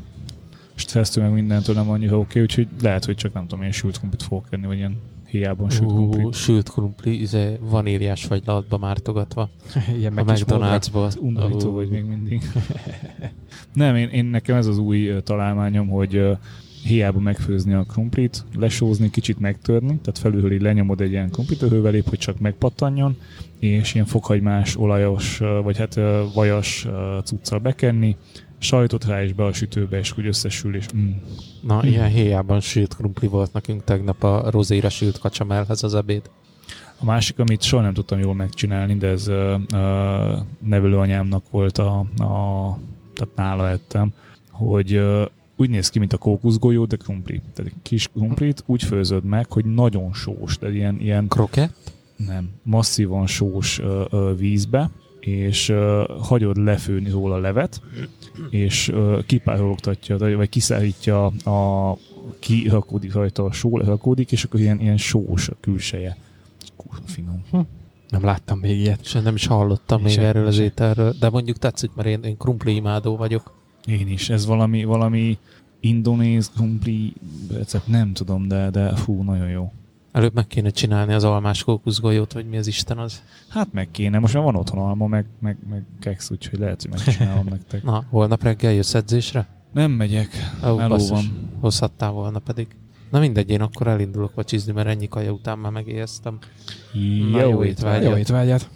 Speaker 1: stressztől meg mindentől nem annyira oké, úgyhogy lehet, hogy csak nem tudom, én sült krumplit fogok enni, vagy ilyen hiában sült
Speaker 2: Ú,
Speaker 1: krumplit.
Speaker 2: sült krumpli, izé, vaníliás fagylatba mártogatva.
Speaker 3: Ilyen
Speaker 2: a
Speaker 3: meg módra.
Speaker 2: McDonald'sba.
Speaker 1: Undorító
Speaker 2: Ú,
Speaker 1: vagy még mindig. nem, én, én nekem ez az új találmányom, hogy ö, hiába megfőzni a krumplit, lesózni, kicsit megtörni, tehát felülről így lenyomod egy ilyen krumplitörővel épp, hogy csak megpattanjon, és ilyen fokhagymás, olajos, vagy hát vajas cuccal bekenni, sajtot rá és be a sütőbe, és úgy összesül, és mm.
Speaker 2: Na, ilyen héjában sült krumpli volt nekünk tegnap a rozéra sült kacsamelhez az ebéd.
Speaker 1: A másik, amit soha nem tudtam jól megcsinálni, de ez uh, nevelőanyámnak volt a, a, tehát nála ettem, hogy uh, úgy néz ki, mint a kókuszgolyó, de krumpli. Tehát kis krumplit úgy főzöd meg, hogy nagyon sós, tehát ilyen, ilyen
Speaker 2: Krokett?
Speaker 1: nem, masszívan sós uh, uh, vízbe, és uh, hagyod lefőni róla a levet, és uh, kipárologtatja, vagy kiszárítja a kirakódik rajta a só, lerakódik, és akkor ilyen, ilyen sós a külseje. Kurva finom.
Speaker 3: Nem láttam még ilyet.
Speaker 2: És nem is hallottam még
Speaker 3: Sem,
Speaker 2: erről az ételről, de mondjuk tetszik, mert én, én krumpli imádó vagyok.
Speaker 1: Én is. Ez valami, valami indonéz krumpli recept, nem tudom, de, de fú, nagyon jó.
Speaker 2: Előbb meg kéne csinálni az almás kókuszgolyót, vagy mi az Isten az.
Speaker 1: Hát meg kéne, most már van otthon alma, meg, meg, meg keksz, úgyhogy lehet, hogy megcsinálom nektek.
Speaker 2: Na, holnap reggel jössz edzésre?
Speaker 1: Nem megyek.
Speaker 2: Ó,
Speaker 1: Meló
Speaker 2: basszus,
Speaker 1: van.
Speaker 2: hozhattál volna pedig. Na mindegy, én akkor elindulok vacsizni, mert ennyi kaja után már megéheztem. Na, jó étvágyat.
Speaker 3: Jó étvágyat!